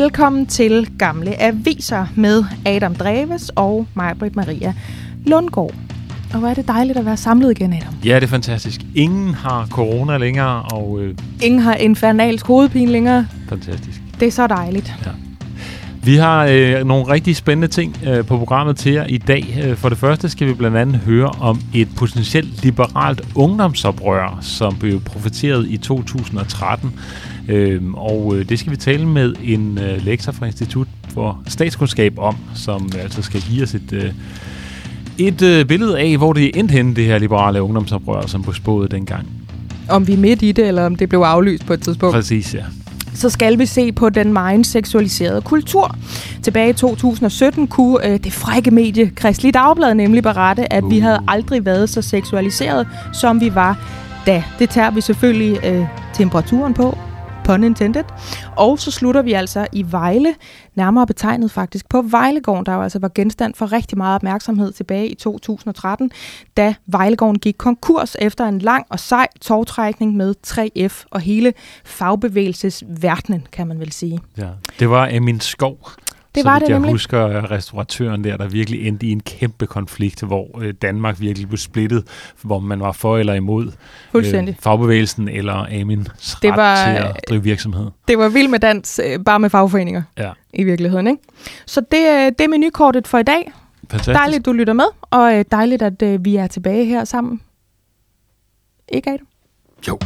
Velkommen til Gamle Aviser med Adam Dreves og mig, Britt Maria Lundgaard. Og hvor er det dejligt at være samlet igen, Adam. Ja, det er fantastisk. Ingen har corona længere, og... Øh, Ingen har infernalsk hovedpine længere. fantastisk. Det er så dejligt. Ja. Vi har øh, nogle rigtig spændende ting øh, på programmet til jer i dag. Øh, For det første skal vi blandt andet høre om et potentielt liberalt ungdomsoprør, som blev profeteret i 2013. Øh, og øh, det skal vi tale med en øh, lektor fra Institut for Statskundskab om, som altså skal give os et... Øh, et øh, billede af, hvor det endte hen, det her liberale ungdomsoprør, som blev spået dengang. Om vi er midt i det, eller om det blev aflyst på et tidspunkt. Præcis, ja. Så skal vi se på den meget seksualiserede kultur. Tilbage i 2017 kunne øh, det frække medie Kristelig Dagblad nemlig berette, at uh. vi havde aldrig været så seksualiseret, som vi var da. Det tager vi selvfølgelig øh, temperaturen på, pun intended. Og så slutter vi altså i Vejle, nærmere betegnet faktisk på Vejlegården, der jo altså var genstand for rigtig meget opmærksomhed tilbage i 2013, da Vejlegården gik konkurs efter en lang og sej togtrækning med 3F og hele fagbevægelsesverdenen, kan man vel sige. ja. Det var Emin Skov, det så var vidt det jeg nemlig. husker øh, restauratøren der, der virkelig endte i en kæmpe konflikt, hvor øh, Danmark virkelig blev splittet, hvor man var for eller imod Fuldstændig. øh, fagbevægelsen eller Amins ret Det var, til at drive virksomhed. Det var vild med dans, øh, bare med fagforeninger Ja, i virkeligheden. Ikke? Så det, det er menukortet for i dag. fantastisk. Dejligt, du lytter med, og dejligt, at øh, vi er tilbage her sammen. Ikke Adam? Jo.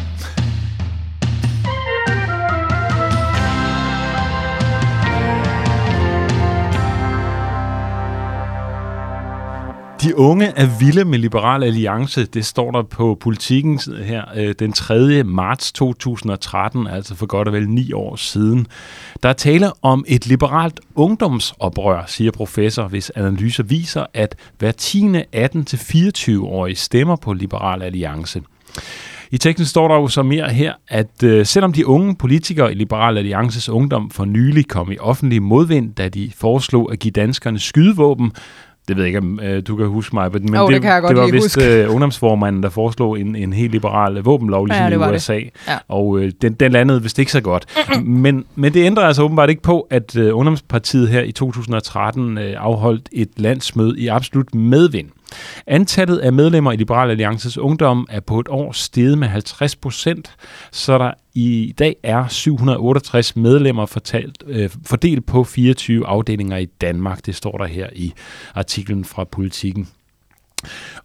De unge er vilde med Liberal Alliance. Det står der på politikken øh, her øh, den 3. marts 2013, altså for godt og vel ni år siden. Der er tale om et liberalt ungdomsoprør, siger professor, hvis analyser viser, at hver tiende 18-24-årige stemmer på Liberal Alliance. I teksten står der jo så mere her, at øh, selvom de unge politikere i Liberal Alliances Ungdom for nylig kom i offentlig modvind, da de foreslog at give danskerne skydevåben, det ved jeg ikke, om øh, du kan huske mig, men Jo, det kan jeg godt det var vist øh, ungdomsformanden, der foreslog en, en helt liberal våbenlov, ligesom Ja, det i var det. USA. Ja. Og øh, den, den landede vist ikke så godt. men, men det ændrer altså åbenbart ikke på, at øh, Ungdomspartiet her i 2013 øh, afholdt et landsmøde i absolut medvind. Antallet af medlemmer i Liberal Alliances Ungdom er på et år steget med 50 procent, så der i dag er 768 medlemmer fortalt, øh, fordelt på 24 afdelinger i Danmark. Det står der her i artiklen fra Politiken.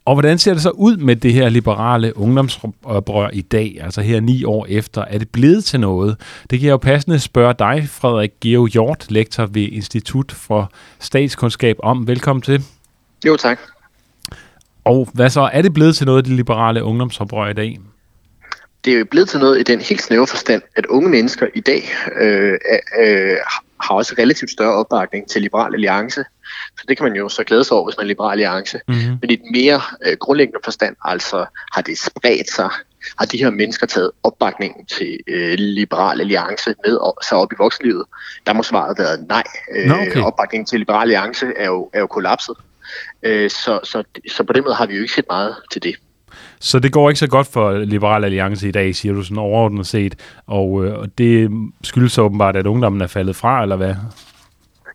Og hvordan ser det så ud med det her liberale ungdomsoprør i dag, altså her ni år efter? Er det blevet til noget? Det kan jeg jo passende spørge dig, Frederik Geo Hjort, lektor ved Institut for Statskundskab om. Velkommen til. Jo, tak. Og hvad så? Er det blevet til noget, det liberale ungdomsoprør i dag? Det er jo blevet til noget i den helt snævre forstand, at unge mennesker i dag øh, øh, har også relativt større opbakning til Liberal Alliance. Så det kan man jo så glæde sig over, hvis man er Liberal Alliance. Mm-hmm. Men i den mere øh, grundlæggende forstand, altså har det spredt sig, har de her mennesker taget opbakningen til øh, Liberal Alliance med sig op i voksenlivet, der må svaret være nej. Øh, Nå, okay. Opbakningen til Liberal Alliance er jo, er jo kollapset. Øh, så, så, så på den måde har vi jo ikke set meget til det. Så det går ikke så godt for Liberal Alliance i dag, siger du sådan overordnet set. Og, øh, og det skyldes åbenbart, at ungdommen er faldet fra, eller hvad?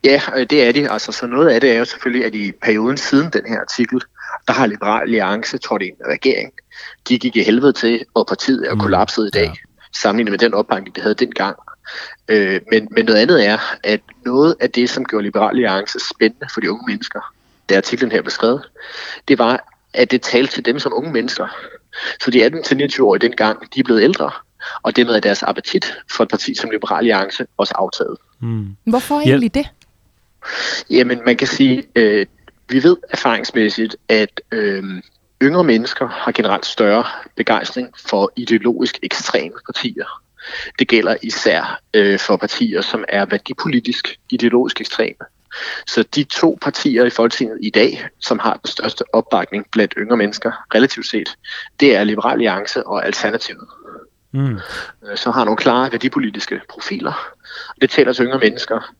Ja, øh, det er de. Altså, så noget af det er jo selvfølgelig, at i perioden siden den her artikel, der har Liberal Alliance trådt i en regering. De gik i helvede til, og partiet er Mm, kollapset i dag, ja. sammenlignet med den opbakning, det havde dengang. Øh, men, men noget andet er, at noget af det, som gjorde Liberal Alliance spændende for de unge mennesker, da artiklen her blev skrevet, det var, at det talte til dem som unge mennesker. Så de 18-29-årige dengang, de er blevet ældre, og dermed er deres appetit for et parti som Liberal Alliance også aftaget. Mm. Hvorfor Ja. egentlig det? Jamen, man kan sige, øh, vi ved erfaringsmæssigt, at øh, yngre mennesker har generelt større begejstring for ideologisk ekstreme partier. Det gælder især øh, for partier, som er værdipolitisk ideologisk ekstreme. Så de to partier i Folketinget i dag, som har den største opbakning blandt yngre mennesker relativt set, det er Liberal Alliance og Alternativet. Mm. Øh, Så har nogle klare værdipolitiske profiler. Det taler til yngre mennesker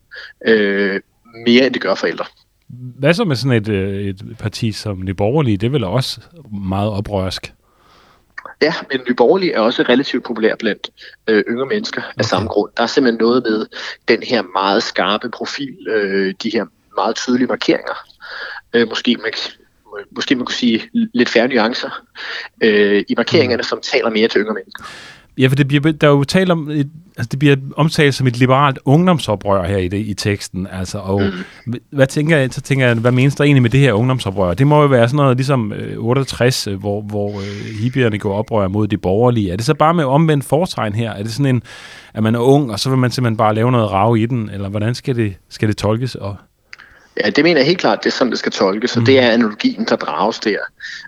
øh, mere, end det gør for ældre. Hvad så med sådan et, øh, et parti som Nye Borgerlige? Det er vel også meget oprørsk. Ja, men Nye Borgerlige er også relativt populær blandt øh, yngre mennesker af okay. samme grund. Der er simpelthen noget med den her meget skarpe profil, øh, de her meget tydelige markeringer. Øh, måske, man, måske man kunne sige lidt færre nuancer øh, i markeringerne, mm. som taler mere til yngre mennesker. Ja, for det bliver, der er jo talt om, et, altså det bliver omtalt som et liberalt ungdomsoprør her i, det, i teksten. Altså, og mm. hvad tænker jeg, så tænker jeg, hvad menes der egentlig med det her ungdomsoprør? Det må jo være sådan noget ligesom øh, 68, øh, hvor, hvor øh, hippierne går oprør mod de borgerlige. Er det så bare med omvendt fortegn her? Er det sådan en, at man er ung, og så vil man simpelthen bare lave noget rav i den? Eller hvordan skal det, skal det tolkes? Og Ja, det mener jeg helt klart, det er sådan, det skal tolkes, så mm. det er analogien, der drages der.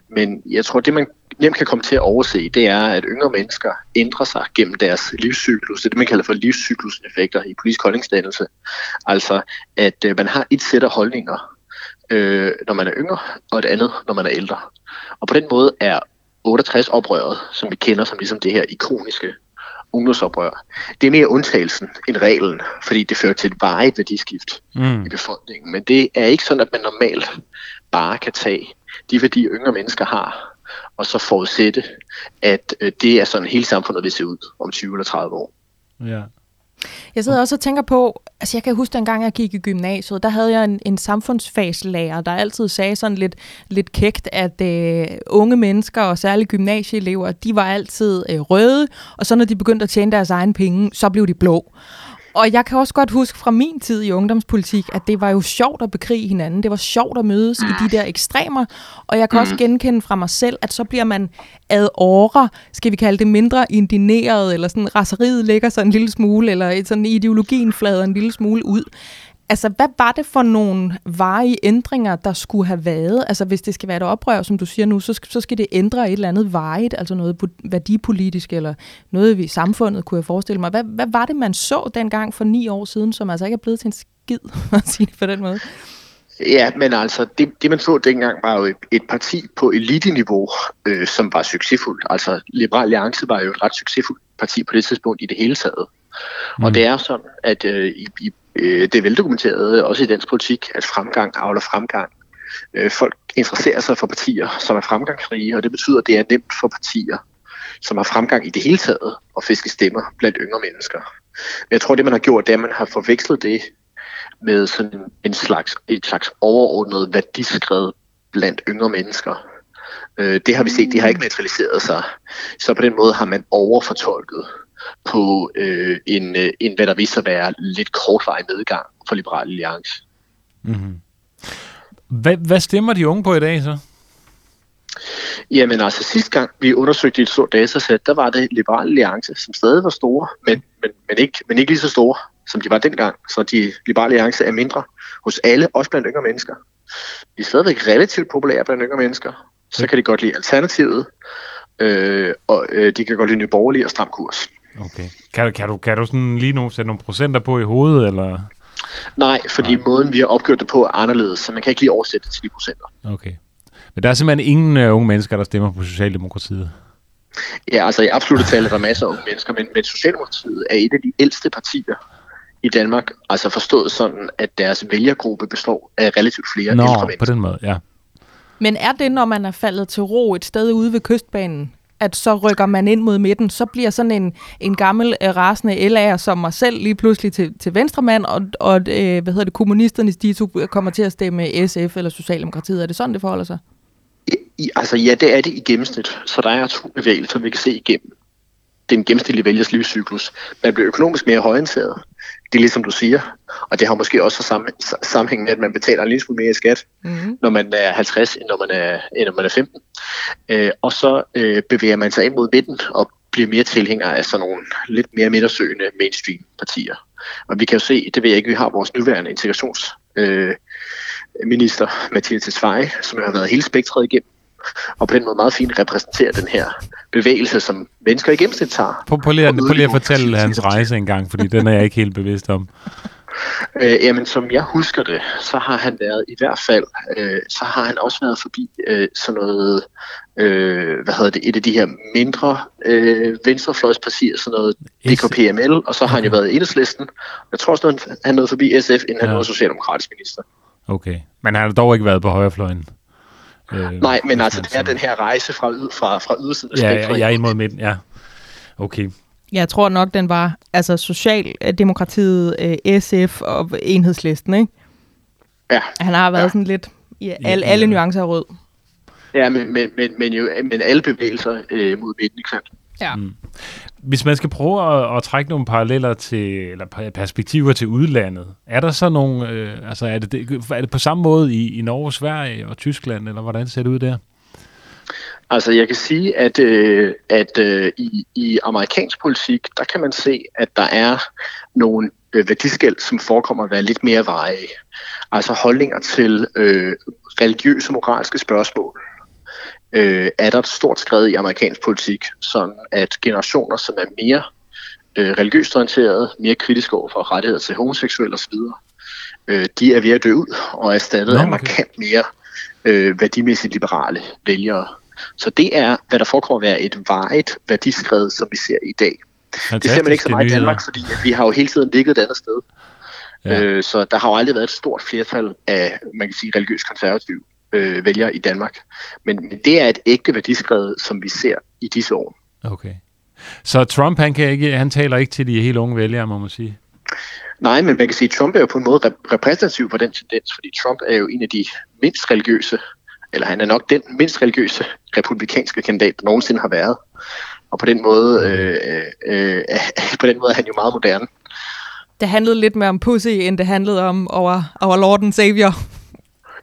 Men jeg tror, det man nemt kan komme til at overse, det er, at yngre mennesker ændrer sig gennem deres livscyklus. Det er det, man kalder for livscykluseffekter i politisk holdningsdannelse. Altså, at øh, man har et sæt af holdninger, øh, når man er yngre, og et andet, når man er ældre. Og på den måde er 68-oprøret, som vi kender som ligesom det her ikoniske ungdomsoprør, det er mere undtagelsen end reglen, fordi det fører til et varigt værdiskift mm. i befolkningen. Men det er ikke sådan, at man normalt bare kan tage de værdier, yngre mennesker har, og så forudsætte, at øh, det er sådan hele samfundet vil se ud om 20 eller 30 år. Ja. Jeg sidder også og tænker på, altså jeg kan huske, dengang jeg gik i gymnasiet, der havde jeg en, en samfundsfagslærer, der altid sagde sådan lidt, lidt kægt, at øh, unge mennesker, og særligt gymnasieelever, de var altid øh, røde, og så når de begyndte at tjene deres egen penge, så blev de blå. Og jeg kan også godt huske fra min tid i ungdomspolitik, at det var jo sjovt at bekrige hinanden. Det var sjovt at mødes mm. i de der ekstremer. Og jeg kan mm. også genkende fra mig selv, at så bliver man ad åre, skal vi kalde det mindre indineret, eller sådan raseriet ligger så en lille smule, eller sådan ideologien flader en lille smule ud. Altså, hvad var det for nogle varige ændringer, der skulle have været? Altså, hvis det skal være et oprør, som du siger nu, så, så skal det ændre et eller andet varigt, altså noget værdipolitisk, eller noget i samfundet, kunne jeg forestille mig. Hvad, hvad var det, man så dengang for ni år siden, som altså ikke er blevet til en skid, at sige det på den måde? Ja, men altså, det, det man så dengang var jo et, et parti på eliteniveau, øh, som var succesfuldt. Altså, Liberal Alliance var jo et ret succesfuldt parti på det tidspunkt i det hele taget. Mm. Og det er sådan, at øh, i, i Øh, det er veldokumenteret, øh, også i dansk politik, at fremgang afler fremgang. Øh, folk interesserer sig for partier, som er fremgangsrige, og det betyder, at det er nemt for partier, som har fremgang i det hele taget, at fiske stemmer blandt yngre mennesker. Men jeg tror, det man har gjort, det er, at man har forvekslet det med sådan en slags, et slags overordnet værdiskred blandt yngre mennesker. Øh, det har vi set, det har ikke materialiseret sig. Så på den måde har man overfortolket på øh, en, øh, en, hvad der viser at være lidt kortvarig nedgang for Liberal Alliance. Mm-hmm. Hvad, hvad stemmer de unge på i dag så? Jamen altså sidste gang vi undersøgte et stort datasæt, der var det Liberal Alliance, som stadig var store, men, men, men, ikke, men ikke lige så store, som de var dengang. Så de Liberal Alliance er mindre hos alle, også blandt yngre mennesker. De er stadigvæk relativt populære blandt yngre mennesker. Så kan de godt lide Alternativet, øh, og øh, de kan godt lide Nye Borgerlige og Stram Kurs. Okay. Kan du, kan du, kan du sådan lige nu sætte nogle procenter på i hovedet, eller? Nej, fordi Nej. måden, vi har opgjort det på, er anderledes, så man kan ikke lige oversætte det til de procenter. Okay. Men der er simpelthen ingen uh, unge mennesker, der stemmer på Socialdemokratiet? Ja, altså i absolutte tal er der masser af unge mennesker, men, men Socialdemokratiet er et af de ældste partier i Danmark, altså forstået sådan, at deres vælgergruppe består af relativt flere Nå, ældre mennesker. på den måde, ja. Men er det, når man er faldet til ro et sted ude ved kystbanen, at så rykker man ind mod midten, så bliver sådan en, en gammel øh, rasende LA'er som mig selv lige pludselig til, til venstremand, og, og øh, hvad hedder det, kommunisternes de to kommer til at stemme SF eller Socialdemokratiet. Er det sådan, det forholder sig? I, altså ja, det er det i gennemsnit. Så der er to bevægelser, vi kan se igennem den gennemsnitlige vælgers livscyklus. Man bliver økonomisk mere højindsat. Det er ligesom du siger. Og det har måske også sammen, sammenhæng med, at man betaler en lille smule mere i skat, mm-hmm. når man er 50, end når man er, end når man er 15. Øh, og så øh, bevæger man sig ind mod midten og bliver mere tilhænger af sådan nogle lidt mere midtersøgende mainstream partier. Og vi kan jo se, det ved jeg ikke, vi har vores nuværende integrations øh, minister, Mathias Tesfaye, som har været hele spektret igennem og på den måde meget fint repræsenterer den her bevægelse, som mennesker i gennemsnit tager. Prøv, lige, prøv lige at fortælle hans rejse en gang, fordi den er jeg ikke helt bevidst om. Øh, jamen, som jeg husker det, så har han været i hvert fald, øh, så har han også været forbi øh, sådan noget, øh, hvad hedder det, et af de her mindre øh, venstrefløjspartier, sådan noget DKPML, og så har han jo været i enhedslisten. Jeg tror også, han nåede forbi SF, inden ja. han var socialdemokratisk minister. Okay, men han har dog ikke været på højrefløjen? Øh, Nej, men altså, det er den her rejse fra, fra, fra ydersiden af ja, ja, jeg er imod midten, ja. Okay. Jeg tror nok, den var altså Socialdemokratiet, øh, SF og Enhedslisten, ikke? Ja. Han har været ja. sådan lidt i alle, alle nuancer af rød. Ja, men, men, men, men, jo, men alle bevægelser øh, mod midten, ikke sandt? Ja. Mm. Hvis man skal prøve at, at trække nogle paralleller til, eller perspektiver til udlandet, er der så nogle, øh, altså er det, er det på samme måde i, i Norge, Sverige og Tyskland, eller hvordan ser det ud der? Altså jeg kan sige, at, øh, at øh, i, i amerikansk politik, der kan man se, at der er nogle øh, værdiskæld, som forekommer at være lidt mere veje. Altså holdninger til øh, religiøse og moralske spørgsmål. Øh, er der et stort skred i amerikansk politik, sådan at generationer, som er mere øh, religiøst orienterede, mere kritiske over for rettigheder til homoseksuelle osv., øh, de er ved at dø ud og er erstattet okay. af markant mere øh, værdimæssigt liberale vælgere. Så det er, hvad der forekommer at være et vejet værdiskred, som vi ser i dag. Det ser man ikke så meget i Danmark, fordi at vi har jo hele tiden ligget et andet sted. Ja. Øh, så der har jo aldrig været et stort flertal af, man kan sige, religiøst konservative øh, vælgere i Danmark. Men, men det er et ægte værdiskred, som vi ser i disse år. Okay. Så Trump, han, kan ikke, han taler ikke til de helt unge vælgere, må man sige? Nej, men man kan sige, at Trump er jo på en måde repræsentativ for den tendens, fordi Trump er jo en af de mindst religiøse, eller han er nok den mindst religiøse republikanske kandidat, der nogensinde har været. Og på den måde, øh, øh, øh, på den måde er han jo meget moderne. Det handlede lidt mere om pussy, end det handlede om over, over Lord and Savior.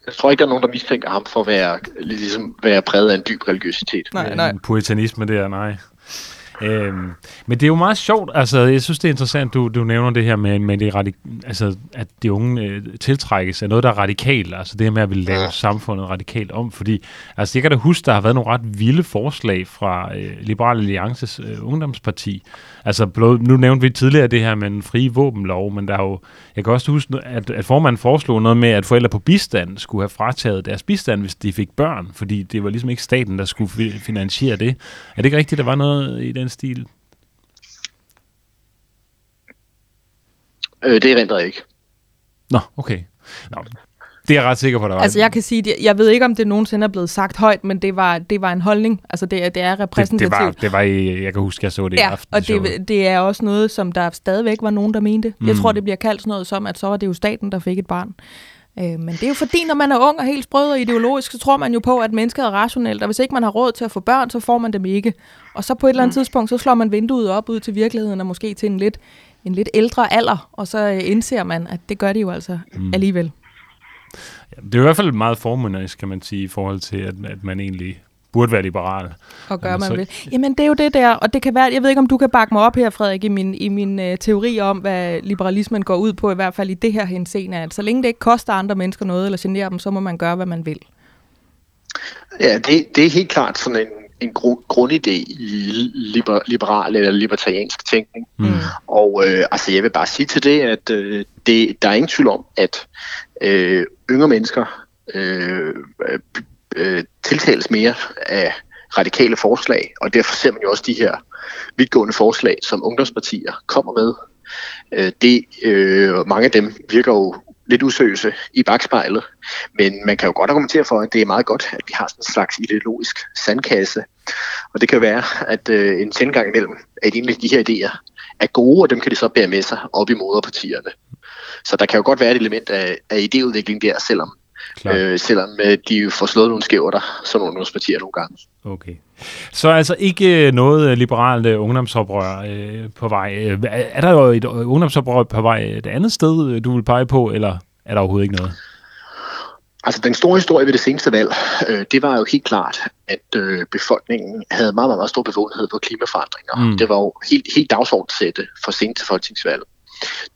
Jeg tror ikke, der er nogen, der mistænker ham for at være, ligesom, være præget af en dyb religiøsitet. Nej, nej. Puritanisme der, nej. Øhm, men det er jo meget sjovt, altså jeg synes det er interessant, du, du nævner det her med, med det radik- altså, at de unge øh, tiltrækkes af noget, der er radikalt, altså det her med at vi lave ja. samfundet radikalt om, fordi altså jeg kan da huske, der har været nogle ret vilde forslag fra øh, Liberale Alliances øh, ungdomsparti, altså nu nævnte vi tidligere det her med en fri våbenlov, men der er jo, jeg kan også huske, at, at formanden foreslog noget med, at forældre på bistand skulle have frataget deres bistand, hvis de fik børn, fordi det var ligesom ikke staten, der skulle finansiere det. Er det ikke rigtigt, der var noget i den stil? Øh, det rent ikke. Nå, okay. Nå, det er jeg ret sikker på, der var. Altså jeg kan sige, jeg ved ikke, om det nogensinde er blevet sagt højt, men det var, det var en holdning. Altså det, det er repræsentativt. Det, det, var, det var i, jeg kan huske, jeg så det ja, i aften. og det, det er også noget, som der stadigvæk var nogen, der mente. Mm. Jeg tror, det bliver kaldt sådan noget som, at så var det jo staten, der fik et barn. Øh, men det er jo fordi, når man er ung og helt sprød og ideologisk, så tror man jo på, at mennesket er rationelt, og hvis ikke man har råd til at få børn, så får man dem ikke. Og så på et eller andet mm. tidspunkt, så slår man vinduet op ud til virkeligheden, og måske til en lidt, en lidt ældre alder, og så øh, indser man, at det gør det jo altså mm. alligevel. Ja, det er i hvert fald meget formunderisk, kan man sige, i forhold til, at, at man egentlig burde være liberal. Og gør man så... vil. Jamen, det er jo det der, og det kan være, jeg ved ikke, om du kan bakke mig op her, Frederik, i min, i min uh, teori om, hvad liberalismen går ud på, i hvert fald i det her henseende, at så længe det ikke koster andre mennesker noget, eller generer dem, så må man gøre, hvad man vil. Ja, det, det er helt klart sådan en, en gru- grundidé i liber, liberal eller libertariansk tænkning. Mm. Og øh, altså, jeg vil bare sige til det, at øh, det, der er ingen tvivl om, at øh, yngre mennesker øh, øh, tiltales mere af radikale forslag, og derfor ser man jo også de her vidtgående forslag, som ungdomspartier kommer med. Øh, det, øh, mange af dem virker jo lidt usøse i bagspejlet, men man kan jo godt argumentere for, at det er meget godt, at vi har sådan en slags ideologisk sandkasse. Og det kan være, at øh, en tilgang imellem, at en af de her idéer er gode, og dem kan de så bære med sig op i moderpartierne. Så der kan jo godt være et element af, af idéudvikling der, selvom Øh, selvom øh, de får slået nogle skæver der, som ungdomspartier nogle gange. Okay. Så altså ikke noget liberalt uh, ungdomsoprør øh, på vej. Øh, er der jo et ungdomsoprør på vej et andet sted, du vil pege på, eller er der overhovedet ikke noget? Altså den store historie ved det seneste valg, øh, det var jo helt klart, at øh, befolkningen havde meget, meget, meget stor bevågenhed på klimaforandringer. Mm. Det var jo helt, helt dagsordensætte for til folketingsvalg.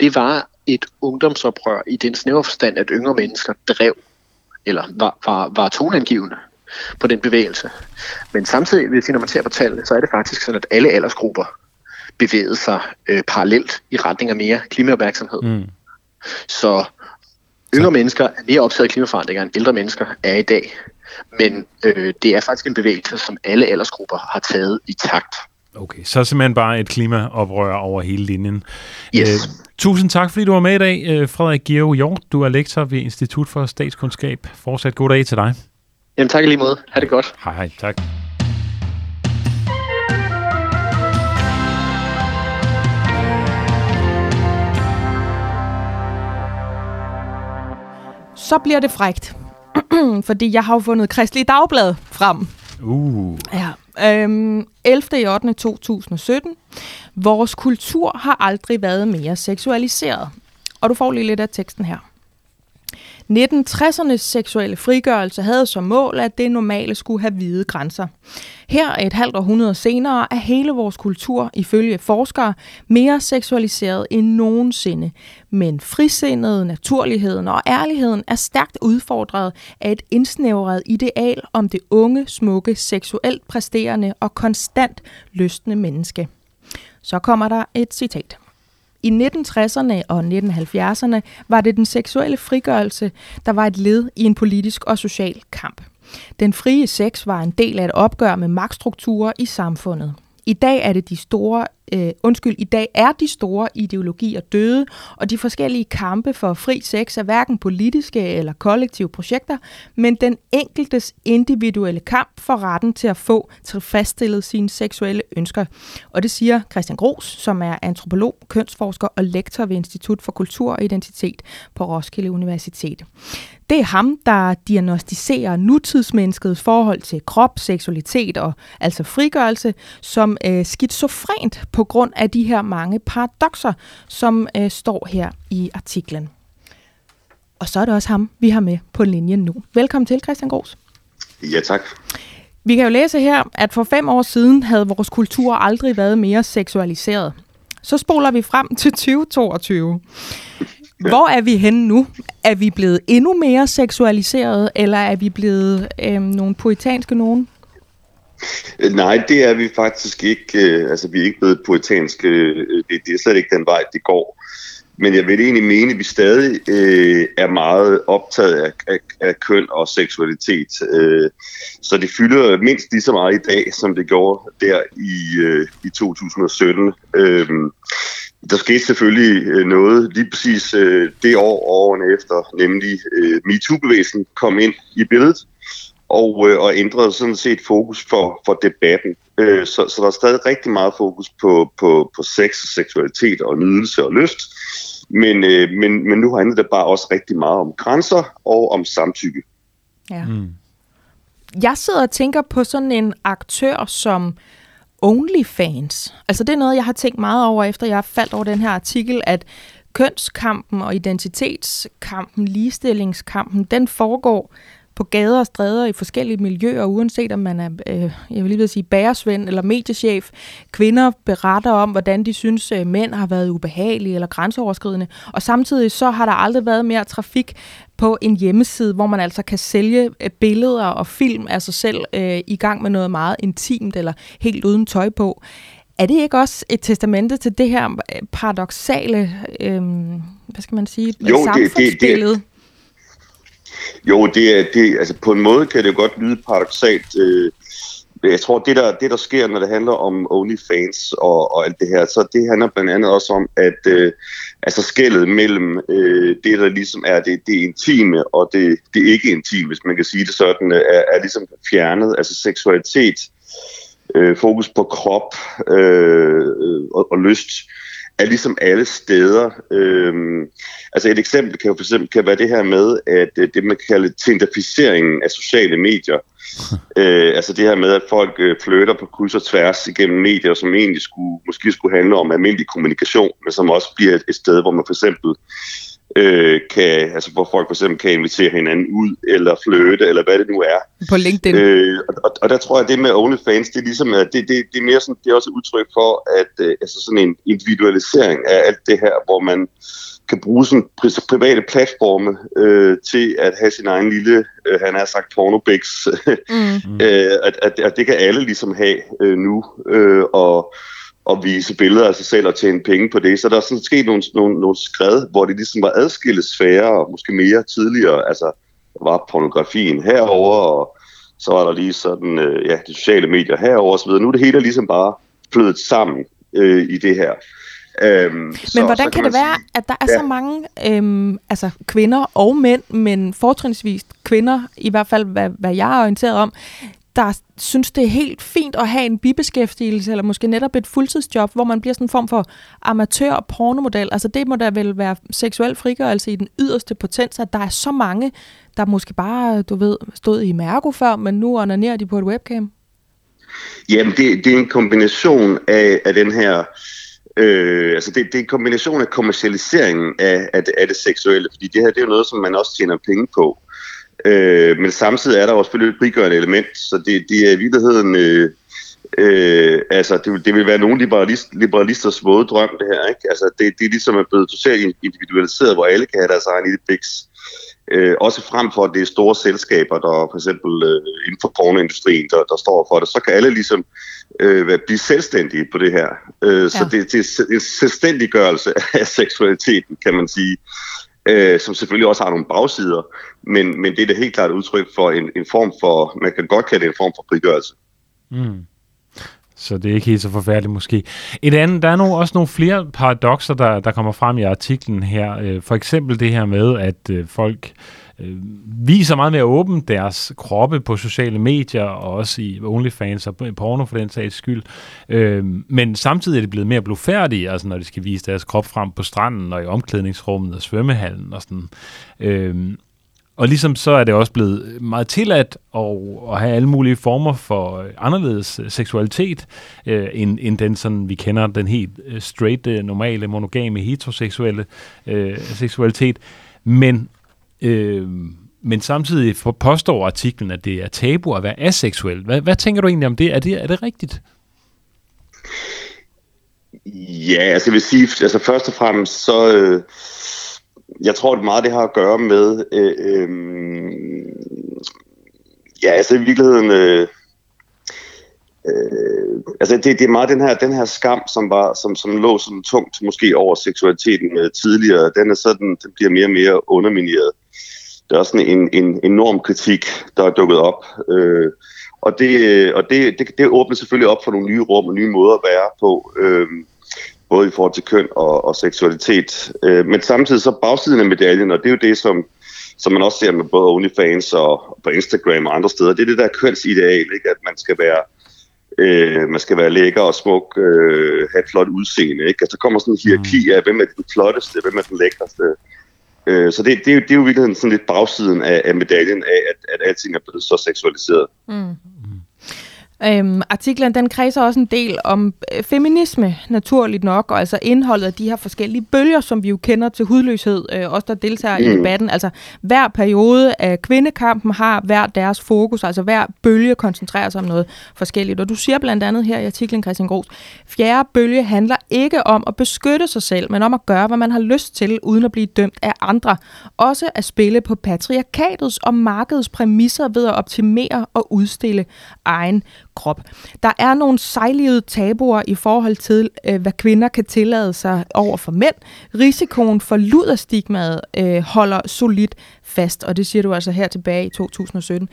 Det var et ungdomsoprør i den snævre forstand, at yngre mennesker drev eller var, var, var toneangivende på den bevægelse. Men samtidig, hvis når man ser på tallene, så er det faktisk sådan, at alle aldersgrupper bevægede sig øh, parallelt i retning af mere klimaopmærksomhed. Mm. Så yngre så. mennesker er mere optaget af klimaforandringer, end ældre mennesker er i dag. Men øh, det er faktisk en bevægelse, som alle aldersgrupper har taget i takt. Okay, så simpelthen bare et klimaoprør over hele linjen. Yes. Øh, tusind tak, fordi du var med i dag, øh, Frederik Georg Hjort. Du er lektor ved Institut for Statskundskab. Fortsat god dag til dig. Jamen tak lige måde. Ha' det godt. Hej, hej. Tak. Så bliver det frægt. Fordi jeg har fundet Kristelig Dagblad frem. Uh. Ja. Øhm, 11. i 8. 2017. Vores kultur har aldrig været mere seksualiseret. Og du får lige lidt af teksten her. 1960'ernes seksuelle frigørelse havde som mål, at det normale skulle have hvide grænser. Her et halvt århundrede senere er hele vores kultur, ifølge forskere, mere seksualiseret end nogensinde. Men frisindet, naturligheden og ærligheden er stærkt udfordret af et indsnævret ideal om det unge, smukke, seksuelt præsterende og konstant lystende menneske. Så kommer der et citat. I 1960'erne og 1970'erne var det den seksuelle frigørelse, der var et led i en politisk og social kamp. Den frie sex var en del af et opgør med magtstrukturer i samfundet. I dag er det de store, øh, undskyld, i dag er de store ideologier døde, og de forskellige kampe for fri sex er hverken politiske eller kollektive projekter, men den enkeltes individuelle kamp for retten til at få tilfredsstillet sine seksuelle ønsker. Og det siger Christian Gros, som er antropolog, kønsforsker og lektor ved Institut for Kultur og Identitet på Roskilde Universitet. Det er ham, der diagnostiserer nutidsmenneskets forhold til krop, seksualitet og altså frigørelse som øh, skizofrent på grund af de her mange paradoxer, som øh, står her i artiklen. Og så er det også ham, vi har med på linjen nu. Velkommen til, Christian Gros. Ja, tak. Vi kan jo læse her, at for fem år siden havde vores kultur aldrig været mere seksualiseret. Så spoler vi frem til 2022. Ja. Hvor er vi henne nu? Er vi blevet endnu mere seksualiseret, eller er vi blevet øh, nogle poetanske nogen? Øh, nej, det er vi faktisk ikke. Øh, altså, vi er ikke blevet poetanske. Øh, det, det er slet ikke den vej, det går. Men jeg vil egentlig mene, at vi stadig øh, er meget optaget af, af, af køn og seksualitet. Øh, så det fylder mindst lige så meget i dag, som det gjorde der i, øh, i 2017. Øh, der skete selvfølgelig noget lige præcis øh, det år og årene efter, nemlig øh, MeToo-bevægelsen kom ind i billedet og, øh, og ændrede sådan set fokus for, for debatten. Øh, så, så der er stadig rigtig meget fokus på, på, på sex og seksualitet og nydelse og lyst. Men, øh, men, men nu handler det bare også rigtig meget om grænser og om samtykke. Ja. Mm. Jeg sidder og tænker på sådan en aktør som OnlyFans. Altså det er noget, jeg har tænkt meget over, efter jeg faldt over den her artikel, at kønskampen og identitetskampen, ligestillingskampen, den foregår på gader og stræder i forskellige miljøer, uanset om man er, øh, jeg vil lige sige, bæresvend eller mediechef. Kvinder beretter om, hvordan de synes, øh, mænd har været ubehagelige eller grænseoverskridende. Og samtidig så har der aldrig været mere trafik på en hjemmeside, hvor man altså kan sælge øh, billeder og film af sig selv øh, i gang med noget meget intimt eller helt uden tøj på. Er det ikke også et testamente til det her øh, paradoxale, øh, hvad skal man sige, jo, samfundsbillede? Det, det, det, jo, det er, det, altså på en måde kan det godt lyde paradoxalt. Øh, jeg tror, det der, det der sker, når det handler om OnlyFans og, og alt det her, så det handler blandt andet også om, at øh, altså skældet mellem øh, det, der ligesom er det, det intime og det, det ikke intime, hvis man kan sige det sådan, øh, er, er ligesom fjernet. Altså seksualitet, øh, fokus på krop øh, øh og, og lyst er ligesom alle steder. Øhm, altså et eksempel kan jo for eksempel kan være det her med, at øh, det man kalder tinderficeringen af sociale medier. øh, altså det her med, at folk øh, flytter på kryds og tværs igennem medier, som egentlig skulle, måske skulle handle om almindelig kommunikation, men som også bliver et, et sted, hvor man for eksempel øh, kan, altså hvor folk for eksempel kan invitere hinanden ud, eller flytte, eller hvad det nu er. På LinkedIn. Øh, og, og, der tror jeg, at det med OnlyFans, det er ligesom, at det, det, det er mere sådan, det er også et udtryk for, at øh, altså sådan en individualisering af alt det her, hvor man kan bruge sådan private platforme øh, til at have sin egen lille, øh, han har sagt pornobix, mm. øh, at, at, at det kan alle ligesom have øh, nu, øh, og at vise billeder af sig selv og tjene penge på det. Så der er sådan sket nogle, nogle, nogle skred, hvor det ligesom var adskillet sfære, og måske mere tidligere. Altså, var pornografien herover og så var der lige sådan, øh, ja, de sociale medier herover og så videre. Nu er det hele ligesom bare flyttet sammen øh, i det her. Øhm, men så, hvordan så kan, kan det være, sige, at der er ja. så mange øhm, altså kvinder og mænd, men fortrinsvis kvinder, i hvert fald hvad, hvad jeg er orienteret om, der synes, det er helt fint at have en bibeskæftigelse, eller måske netop et fuldtidsjob, hvor man bliver sådan en form for amatør pornomodel. Altså det må da vel være seksuel frigørelse i den yderste potens, at der er så mange, der måske bare, du ved, stod i mærko før, men nu onanerer de på et webcam. Jamen, det, det er en kombination af, af den her... Øh, altså det, det er en kombination af kommercialiseringen af, af, det, af det seksuelle, fordi det her det er jo noget, som man også tjener penge på. Øh, men samtidig er der også selvfølgelig et frigørende element, så det, det er i virkeligheden... Øh, Øh, altså, det, det vil være nogle liberalist, liberalisters våde drøm, det her. Ikke? Altså, det, det er ligesom er blevet totalt individualiseret, hvor alle kan have deres egen lille fix. Øh, også frem for, at det er store selskaber, der for eksempel øh, inden for pornoindustrien, der, der står for det, så kan alle ligesom øh, blive selvstændige på det her. Øh, ja. Så det, det er en selvstændiggørelse af seksualiteten, kan man sige øh, som selvfølgelig også har nogle bagsider, men, men det er da helt klart udtryk for en, en form for, man kan godt kalde det en form for frigørelse. Mm. Så det er ikke helt så forfærdeligt måske. Et andet, der er nogle, også nogle flere paradoxer, der, der kommer frem i artiklen her. Øh, for eksempel det her med, at øh, folk øh, viser meget mere åbent deres kroppe på sociale medier, og også i OnlyFans og porno for den sags skyld. Øh, men samtidig er det blevet mere blufærdige, altså når de skal vise deres krop frem på stranden og i omklædningsrummet og svømmehallen og sådan. Øh, og ligesom så er det også blevet meget tilladt at, at have alle mulige former for anderledes seksualitet, øh, end, end den sådan, vi kender den helt øh, straight, øh, normale, monogame, heteroseksuelle øh, seksualitet. Men Øh, men samtidig påstår artiklen, at det er tabu at være aseksuel. Hvad, hvad tænker du egentlig om det? Er det, er det rigtigt? Ja, altså jeg vil sige, altså først og fremmest, så øh, jeg tror, det meget det har at gøre med, øh, øh, ja, altså i virkeligheden, øh, øh, altså det, det er meget den her, den her skam, som, var, som, som lå sådan tungt måske over seksualiteten øh, tidligere, den er sådan, den bliver mere og mere undermineret. Der er også en, en enorm kritik, der er dukket op. Øh, og det, og det, det, det åbner selvfølgelig op for nogle nye rum og nye måder at være på, øh, både i forhold til køn og, og seksualitet. Øh, men samtidig så bagsiden af medaljen, og det er jo det, som, som man også ser med både OnlyFans og på Instagram og andre steder, det er det der kønsideal, ikke? at man skal være øh, man skal være lækker og smuk, øh, have et flot udseende. Ikke? Altså, der kommer sådan en hierarki af, hvem er den flotteste, hvem er den lækreste. Øh, Øh, så det, det, er jo, det er jo virkelig sådan lidt bagsiden af, af medaljen af, at, at alting er blevet så seksualiseret. Mm. Øhm, artiklen den kredser også en del om øh, feminisme, naturligt nok, og altså indholdet af de her forskellige bølger, som vi jo kender til hudløshed, øh, også der deltager mm. i debatten. Altså hver periode af kvindekampen har hver deres fokus, altså hver bølge koncentrerer sig om noget forskelligt. Og du siger blandt andet her i artiklen, Christian Gros, fjerde bølge handler ikke om at beskytte sig selv, men om at gøre, hvad man har lyst til, uden at blive dømt af andre. Også at spille på patriarkatets og markedets præmisser ved at optimere og udstille egen krop. Der er nogle sejlivede tabuer i forhold til, øh, hvad kvinder kan tillade sig over for mænd. Risikoen for luderstigmaet øh, holder solidt fast, og det siger du altså her tilbage i 2017.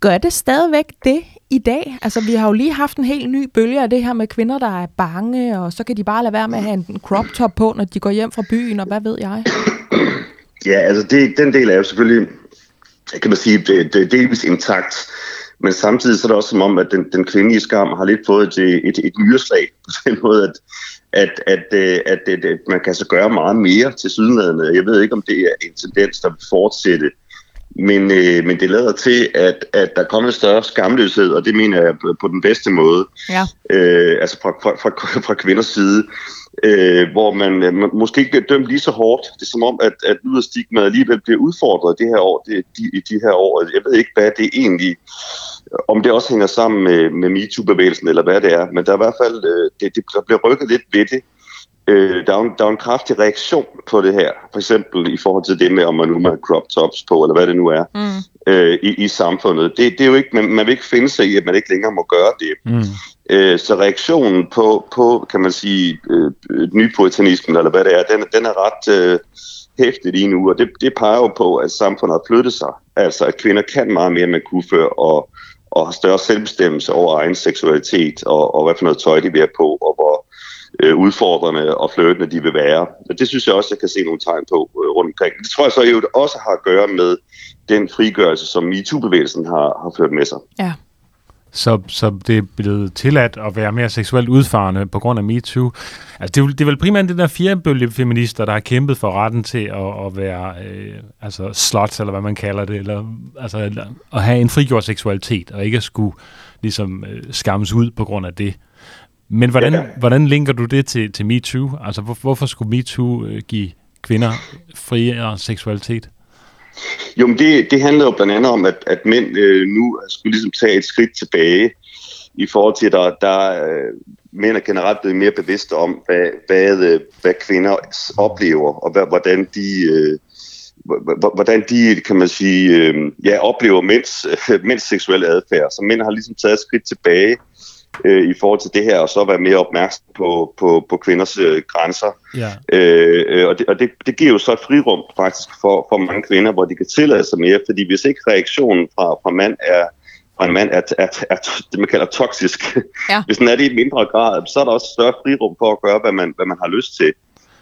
Gør det stadigvæk det i dag? Altså, vi har jo lige haft en helt ny bølge af det her med kvinder, der er bange, og så kan de bare lade være med at have en crop top på, når de går hjem fra byen, og hvad ved jeg? Ja, altså, det, den del er jo selvfølgelig, kan man sige, det, det er delvis intakt. Men samtidig så er det også som om, at den, den kvindelige skam har lidt fået et, et, et myreslag på den måde, at, at, at, øh, at, at, at man kan så gøre meget mere til sydenladende. Jeg ved ikke, om det er en tendens, der vil fortsætte. Men, øh, men det lader til, at, at der kommer en større skamløshed, og det mener jeg på den bedste måde. Ja. Øh, altså fra, fra, fra, fra kvinders side øh, hvor man øh, måske ikke bliver dømt lige så hårdt. Det er som om, at, at stigma alligevel bliver udfordret det her år, det, de, i de her år. Jeg ved ikke, hvad det egentlig, om det også hænger sammen med, med MeToo-bevægelsen, eller hvad det er, men der er i hvert fald, øh, det, det, der bliver rykket lidt ved det. Øh, der, er en, der er en kraftig reaktion på det her, for eksempel i forhold til det med, om man nu har crop tops på, eller hvad det nu er, mm. øh, i, i samfundet. Det, det er jo ikke, man, man vil ikke finde sig i, at man ikke længere må gøre det. Mm. Øh, så reaktionen på, på, kan man sige, øh, nypuritanismen, eller hvad det er, den, den er ret øh, hæftig lige nu, og det, det peger jo på, at samfundet har flyttet sig. Altså, at kvinder kan meget mere, end man kunne før, og, og har større selvbestemmelse over egen seksualitet, og, og hvad for noget tøj de vil have på, og hvor øh, udfordrende og flirtende de vil være. Og det synes jeg også, jeg kan se nogle tegn på øh, rundt omkring. Det tror jeg så jo også har at gøre med den frigørelse, som MeToo-bevægelsen har, har ført med sig. Ja. Så, så det er blevet tilladt at være mere seksuelt udfarende på grund af MeToo. Altså, det, er, det er vel primært den der firebølge feminister, der har kæmpet for retten til at, at være øh, altså slots, eller hvad man kalder det, eller altså, at have en frigjort seksualitet, og ikke at skulle ligesom øh, skammes ud på grund af det. Men hvordan, ja. hvordan linker du det til, til MeToo? Altså, hvor, hvorfor skulle MeToo øh, give kvinder friere seksualitet? Jo, men det, det handler jo blandt andet om, at, at mænd øh, nu skulle ligesom tage et skridt tilbage i forhold til, at der, der øh, mænd er generelt blevet mere bevidste om, hvad, hvad, øh, hvad kvinder oplever, og hvad, hvordan de... Øh, hvordan de, kan man sige, øh, ja, oplever mænds, øh, mænds seksuelle adfærd. Så mænd har ligesom taget et skridt tilbage øh, i forhold til det her, og så være mere opmærksom på, på, på kvinders øh, grænser. Ja. Øh, øh, og det, og det, det giver jo så et frirum faktisk for, for mange kvinder, hvor de kan tillade sig mere, fordi hvis ikke reaktionen fra, fra mand er fra en mand er, er, er, er det, man kalder toksisk. Ja. Hvis den er det i mindre grad, så er der også større frirum for at gøre, hvad man, hvad man har lyst til.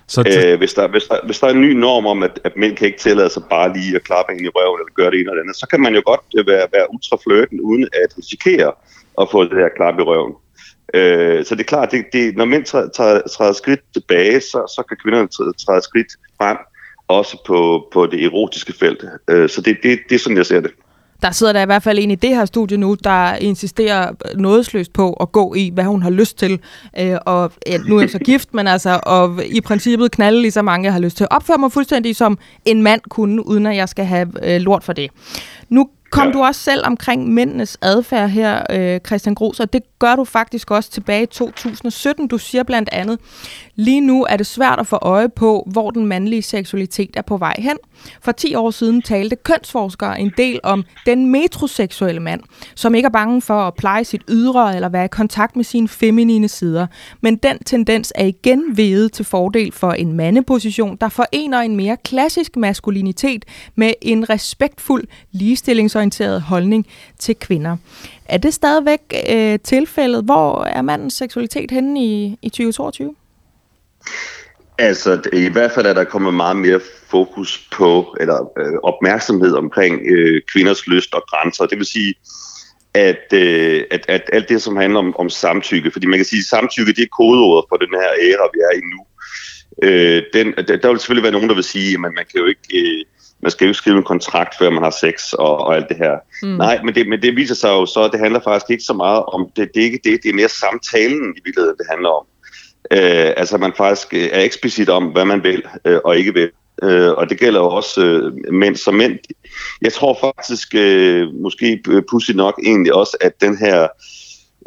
Så t- øh, hvis, der, hvis, der, hvis der er en ny norm om, at, at mænd kan ikke tillade sig bare lige at klappe ind i røven eller gøre det ene eller andet, så kan man jo godt øh, være, være ultrafløten uden at risikere at få det der klap i røven. Øh, så det er klart, det, det, når mænd træder, træder, træder skridt tilbage, så, så kan kvinderne træde, træde skridt frem, også på, på det erotiske felt. Øh, så det, det, det er sådan, jeg ser det. Der sidder der i hvert fald en i det her studie nu, der insisterer nådesløst på at gå i, hvad hun har lyst til. Øh, og ja, nu er jeg så gift, men altså, og i princippet knalde lige så mange, jeg har lyst til. at Opføre mig fuldstændig som en mand kunne, uden at jeg skal have øh, lort for det. Nu kom ja. du også selv omkring mændenes adfærd her, øh, Christian Gros, og det gør du faktisk også tilbage i 2017. Du siger blandt andet, lige nu er det svært at få øje på, hvor den mandlige seksualitet er på vej hen. For 10 år siden talte kønsforskere en del om den metroseksuelle mand, som ikke er bange for at pleje sit ydre eller være i kontakt med sine feminine sider. Men den tendens er igen vedet til fordel for en mandeposition, der forener en mere klassisk maskulinitet med en respektfuld kønsorienteret holdning til kvinder. Er det stadigvæk øh, tilfældet? Hvor er mandens seksualitet henne i, i 2022? Altså, i hvert fald er der kommet meget mere fokus på, eller øh, opmærksomhed omkring øh, kvinders lyst og grænser. Det vil sige, at, øh, at, at alt det, som handler om, om samtykke, fordi man kan sige, at samtykke det er kodeordet for den her æra, vi er i nu. Øh, den, der, der vil selvfølgelig være nogen, der vil sige, at man, man kan jo ikke... Øh, man skal jo ikke skrive en kontrakt, før man har sex og, og alt det her. Mm. Nej, men det, men det viser sig jo så, at det handler faktisk ikke så meget om det. Det er ikke det, det er mere samtalen i virkeligheden, det handler om. Øh, altså man faktisk øh, er eksplicit om, hvad man vil øh, og ikke vil. Øh, og det gælder jo også øh, mænd som mænd. Jeg tror faktisk, øh, måske pudsigt nok egentlig også, at den her,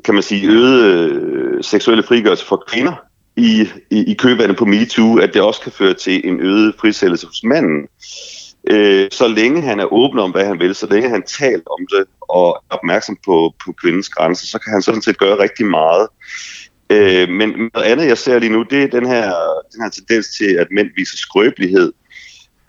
kan man sige, øgede øh, seksuelle frigørelse for kvinder i, i, i købevandet på MeToo, at det også kan føre til en øget frisættelse hos manden. Øh, så længe han er åben om, hvad han vil, så længe han taler om det og er opmærksom på, på kvindens grænser, så kan han sådan set gøre rigtig meget. Øh, men noget andet, jeg ser lige nu, det er den her, den her tendens til, at mænd viser skrøbelighed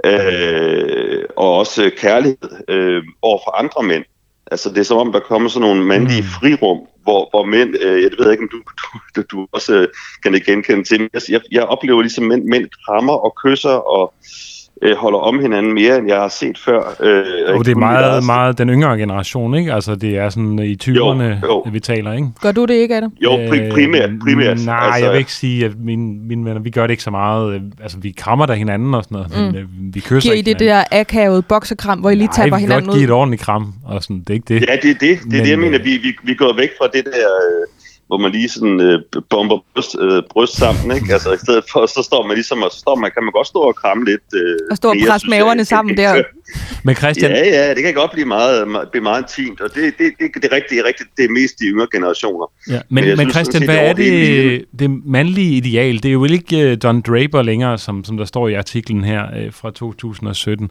øh, og også kærlighed øh, over for andre mænd. Altså det er som om, der kommer sådan nogle mandlige mm. frirum, hvor, hvor mænd, øh, jeg ved ikke, om du, du, du også kan det genkende til, jeg, jeg oplever ligesom mænd, mænd krammer og kysser og øh, holder om hinanden mere, end jeg har set før. Øh, og det er meget, meget den yngre generation, ikke? Altså, det er sådan i 20'erne, jo, jo. vi taler, ikke? Gør du det ikke, Adam? Jo, pri- primært. primært. Nej, altså, jeg vil ikke sige, at mine, mine venner, vi gør det ikke så meget. Øh, altså, vi krammer der hinanden og sådan noget, mm. men øh, vi kysser Giver ikke I det der akavede boksekram, hvor I lige tapper hinanden ud? Nej, vi kan godt give et ordentligt kram, og sådan, det er ikke det. Ja, det er det. Det er men, det, jeg mener. Vi, vi, vi går væk fra det der... Øh, hvor man lige sådan øh, bomber bryst, øh, bryst sammen, ikke? Altså i stedet for, så står man ligesom, og så står man, kan man godt stå og kramme lidt øh, Og stå og presse maverne sammen der. Men Christian... Ja, ja, det kan godt blive meget, meget, blive meget intimt, og det, det, det, det er rigtigt, rigtigt, det er mest de yngre generationer. Ja, men, men, men Christian, hvad er det, det mandlige ideal? Det er jo ikke uh, Don Draper længere, som, som der står i artiklen her uh, fra 2017.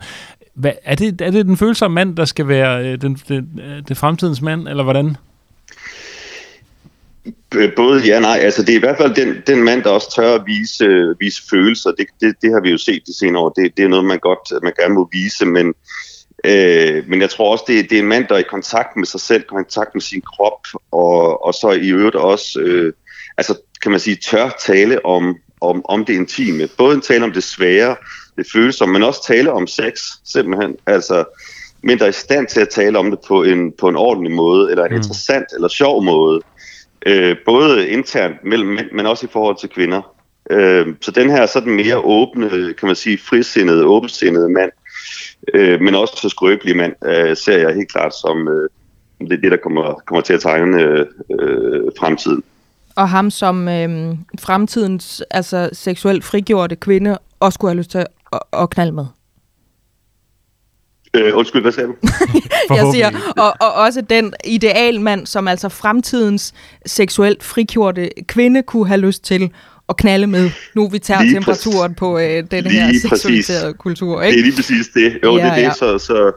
Hvad, er, det, er det den følsomme mand, der skal være uh, den, den, uh, det fremtidens mand, eller hvordan? Både ja og nej. Altså, det er i hvert fald den, den mand, der også tør at vise, vise følelser. Det, det, det har vi jo set de senere år. Det, det er noget, man godt man gerne må vise, men, øh, men jeg tror også, det, det er en mand, der er i kontakt med sig selv, kontakt med sin krop, og, og så i øvrigt også øh, altså, kan man sige, tør tale om, om, om det intime. Både tale om det svære, det følsomme, men også tale om sex, simpelthen. Altså, men der er i stand til at tale om det på en, på en ordentlig måde, eller en mm. interessant eller sjov måde. Øh, både internt mellem mænd, men også i forhold til kvinder. Øh, så den her sådan mere åbne, kan man sige, frisindede, åbensindede mand, øh, men også så skrøbelige mand, øh, ser jeg helt klart som øh, det, det, der kommer, kommer til at tegne øh, fremtiden. Og ham som øh, fremtidens altså, seksuelt frigjorte kvinde også skulle have lyst til at, at knalde med? Øh, undskyld, hvad sagde du? jeg siger, og, og også den idealmand, som altså fremtidens seksuelt frigjorte kvinde kunne have lyst til at knalde med, nu vi tager lige temperaturen på øh, den her seksualiserede kultur. Ikke? Det er lige præcis det. Jo, ja, det er det. Ja. Så, så,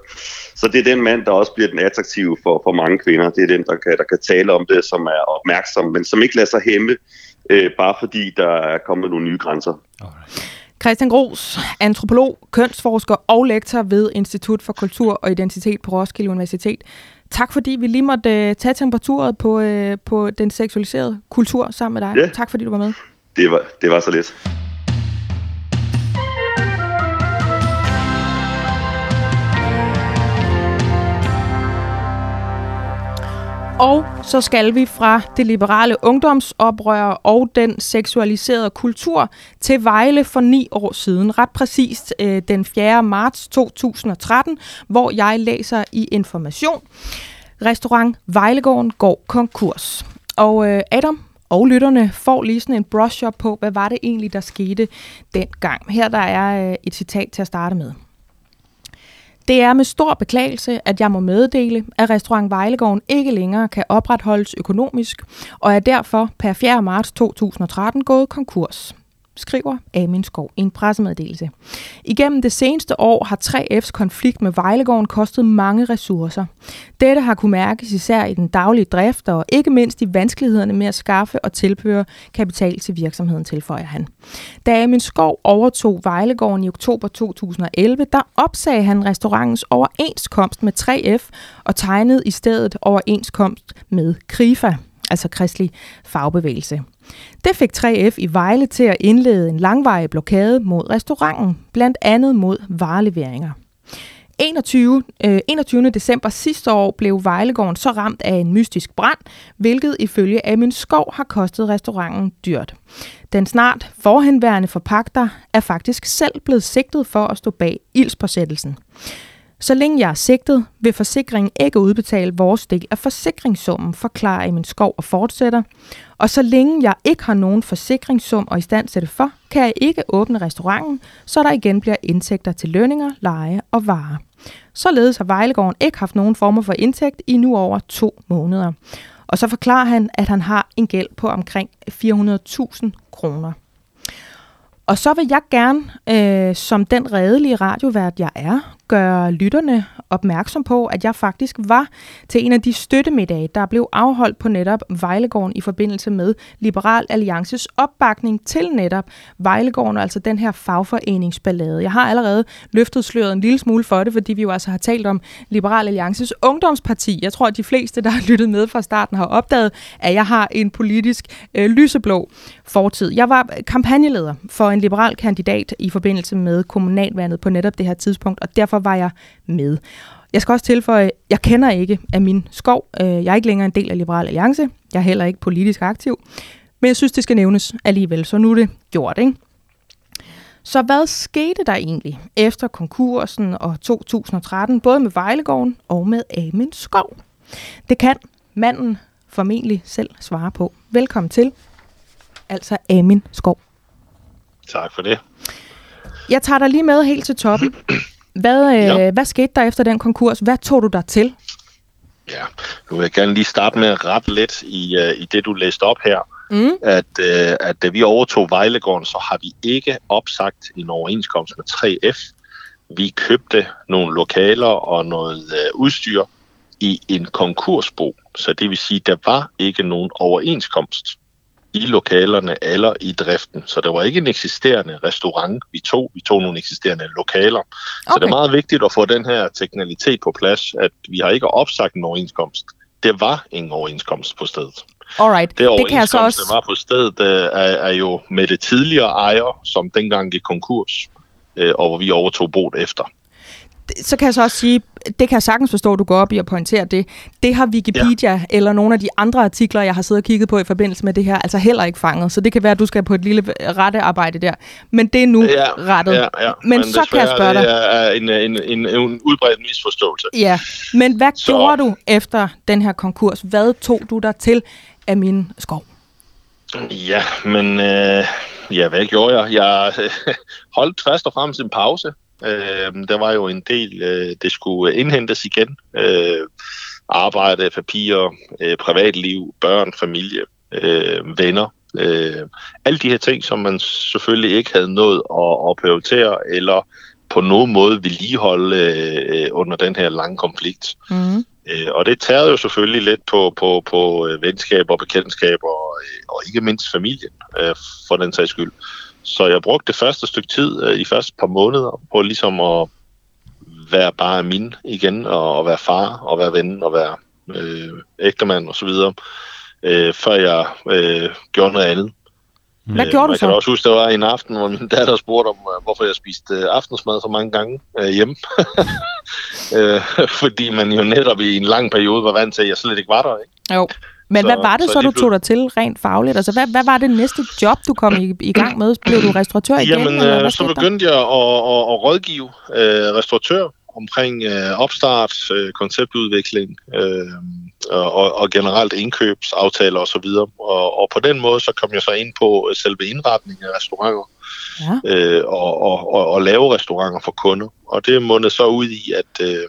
så det er den mand, der også bliver den attraktive for, for mange kvinder. Det er den, der kan, der kan tale om det, som er opmærksom, men som ikke lader sig hæmme, øh, bare fordi der er kommet nogle nye grænser. Alright. Christian Gros, antropolog, kønsforsker og lektor ved Institut for Kultur og Identitet på Roskilde Universitet. Tak fordi vi lige måtte uh, tage temperaturet på, uh, på den seksualiserede kultur sammen med dig. Ja. Tak fordi du var med. Det var, det var så lidt. Og så skal vi fra det liberale ungdomsoprør og den seksualiserede kultur til Vejle for ni år siden. Ret præcist øh, den 4. marts 2013, hvor jeg læser i Information. Restaurant Vejlegården går konkurs. Og øh, Adam, og lytterne får lige sådan en brush up på, hvad var det egentlig, der skete dengang. Her der er øh, et citat til at starte med. Det er med stor beklagelse, at jeg må meddele, at restaurant Vejlegården ikke længere kan opretholdes økonomisk, og er derfor per 4. marts 2013 gået konkurs skriver Amin Skov i en pressemeddelelse. Igennem det seneste år har 3F's konflikt med Vejlegården kostet mange ressourcer. Dette har kunne mærkes især i den daglige drift og ikke mindst i vanskelighederne med at skaffe og tilføre kapital til virksomheden, tilføjer han. Da Amin Skov overtog Vejlegården i oktober 2011, der opsagde han restaurantens overenskomst med 3F og tegnede i stedet overenskomst med Krifa altså kristelig fagbevægelse. Det fik 3F i Vejle til at indlede en langvarig blokade mod restauranten, blandt andet mod vareleveringer. 21, øh, 21. december sidste år blev Vejlegården så ramt af en mystisk brand, hvilket ifølge Amin Skov har kostet restauranten dyrt. Den snart forhenværende forpagter er faktisk selv blevet sigtet for at stå bag ildspåsættelsen. Så længe jeg er sigtet, vil forsikringen ikke udbetale vores del af forsikringssummen, forklarer Emil Skov og fortsætter. Og så længe jeg ikke har nogen forsikringssum og i stand til det for, kan jeg ikke åbne restauranten, så der igen bliver indtægter til lønninger, leje og varer. Således har Vejlegården ikke haft nogen former for indtægt i nu over to måneder. Og så forklarer han, at han har en gæld på omkring 400.000 kroner. Og så vil jeg gerne, øh, som den redelige radiovært jeg er, gøre lytterne opmærksom på, at jeg faktisk var til en af de støttemiddage, der blev afholdt på netop Vejlegården i forbindelse med Liberal Alliances opbakning til netop Vejlegården, altså den her fagforeningsballade. Jeg har allerede løftet sløret en lille smule for det, fordi vi jo altså har talt om Liberal Alliances ungdomsparti. Jeg tror, at de fleste, der har lyttet med fra starten, har opdaget, at jeg har en politisk øh, lyseblå fortid. Jeg var kampagneleder for en liberal kandidat i forbindelse med kommunalvandet på netop det her tidspunkt, og derfor var jeg med. Jeg skal også tilføje, jeg kender ikke af min skov. Øh, jeg er ikke længere en del af Liberal Alliance. Jeg er heller ikke politisk aktiv. Men jeg synes, det skal nævnes alligevel, så nu er det gjort, ikke? Så hvad skete der egentlig efter konkursen og 2013, både med Vejlegården og med Amin Skov? Det kan manden formentlig selv svare på. Velkommen til, altså Amin Skov. Tak for det. Jeg tager dig lige med helt til toppen. Hvad, øh, ja. hvad skete der efter den konkurs? Hvad tog du der til? Ja, nu vil jeg gerne lige starte med rette lidt i, uh, i det, du læste op her. Mm. At, uh, at da vi overtog Vejlegården, så har vi ikke opsagt en overenskomst med 3F. Vi købte nogle lokaler og noget uh, udstyr i en konkursbo. Så det vil sige, at der var ikke nogen overenskomst i lokalerne eller i driften. Så det var ikke en eksisterende restaurant, vi tog. Vi tog nogle eksisterende lokaler. Okay. Så det er meget vigtigt at få den her teknikalitet på plads, at vi har ikke opsagt en overenskomst. Det var ingen overenskomst på stedet. Alright. Det, det kan jeg så også... der var på stedet, øh, er, er jo med det tidligere ejer, som dengang gik konkurs, øh, og hvor vi overtog boet efter så kan jeg så også sige, det kan jeg sagtens forstå, at du går op i at pointere det. Det har Wikipedia ja. eller nogle af de andre artikler, jeg har siddet og kigget på i forbindelse med det her, altså heller ikke fanget. Så det kan være, at du skal på et lille rettearbejde der. Men det er nu ja, rettet. Ja, ja. Men, men så kan jeg spørge dig. Det er en, en, en, en udbredt misforståelse. Ja, men hvad så... gjorde du efter den her konkurs? Hvad tog du der til af min skov? Ja, men øh, ja, hvad gjorde jeg? Jeg holdt først og fremmest en pause Øh, der var jo en del, øh, det skulle indhentes igen. Øh, arbejde, papirer, øh, privatliv, børn, familie, øh, venner. Øh, alle de her ting, som man selvfølgelig ikke havde nået at, at prioritere eller på nogen måde vedligeholde øh, under den her lange konflikt. Mm. Øh, og det tager jo selvfølgelig lidt på, på, på øh, venskaber og bekendtskaber og, øh, og ikke mindst familien, øh, for den sags skyld. Så jeg brugte det første stykke tid, øh, de første par måneder, på ligesom at være bare min igen, og, og være far, og være ven, og være øh, ægtemand og så videre, øh, før jeg øh, gjorde noget andet. Hvad gjorde du så? Jeg kan også huske, der var en aften, hvor min datter spurgte om, øh, hvorfor jeg spiste øh, aftensmad så mange gange øh, hjemme. øh, fordi man jo netop i en lang periode var vant til, at jeg slet ikke var der. Ikke? Jo. Men så, hvad var det så, så du tog dig til rent fagligt? Altså, hvad, hvad var det næste job, du kom i, i gang med? Blev du restauratør igen? Jamen, eller øh, så begyndte jeg at, at, at rådgive øh, restauratør omkring øh, opstart, øh, konceptudvikling øh, og, og generelt indkøbsaftaler osv. Og, og, og på den måde så kom jeg så ind på selve indretningen af restauranter ja. øh, og, og, og, og lave restauranter for kunder. Og det mundede så ud i, at øh,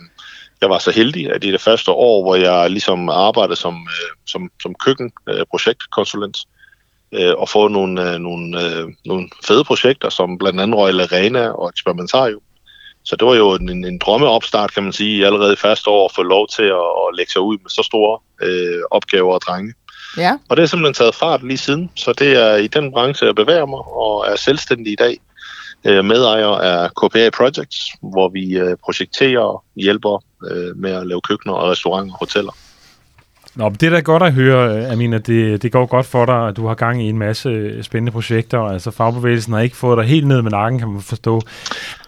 jeg var så heldig, at i det første år, hvor jeg ligesom arbejdede som, øh, som, som køkkenprojektkonsulent, øh, og få nogle, øh, nogle, øh, nogle fede projekter, som blandt andet Royal Arena og Experimentarium. Så det var jo en, en drømmeopstart, kan man sige, allerede i første år at få lov til at, at lægge sig ud med så store øh, opgaver og drenge. Ja. Og det er simpelthen taget fart lige siden, så det er i den branche, jeg bevæger mig og er selvstændig i dag. Øh, medejer af KPA Projects, hvor vi øh, projekterer og hjælper øh, med at lave køkkener og restauranter og hoteller. Nå, men det er da godt at høre, øh, Amina. Det, det går godt for dig, at du har gang i en masse øh, spændende projekter. Altså, fagbevægelsen har ikke fået dig helt ned med nakken, kan man forstå.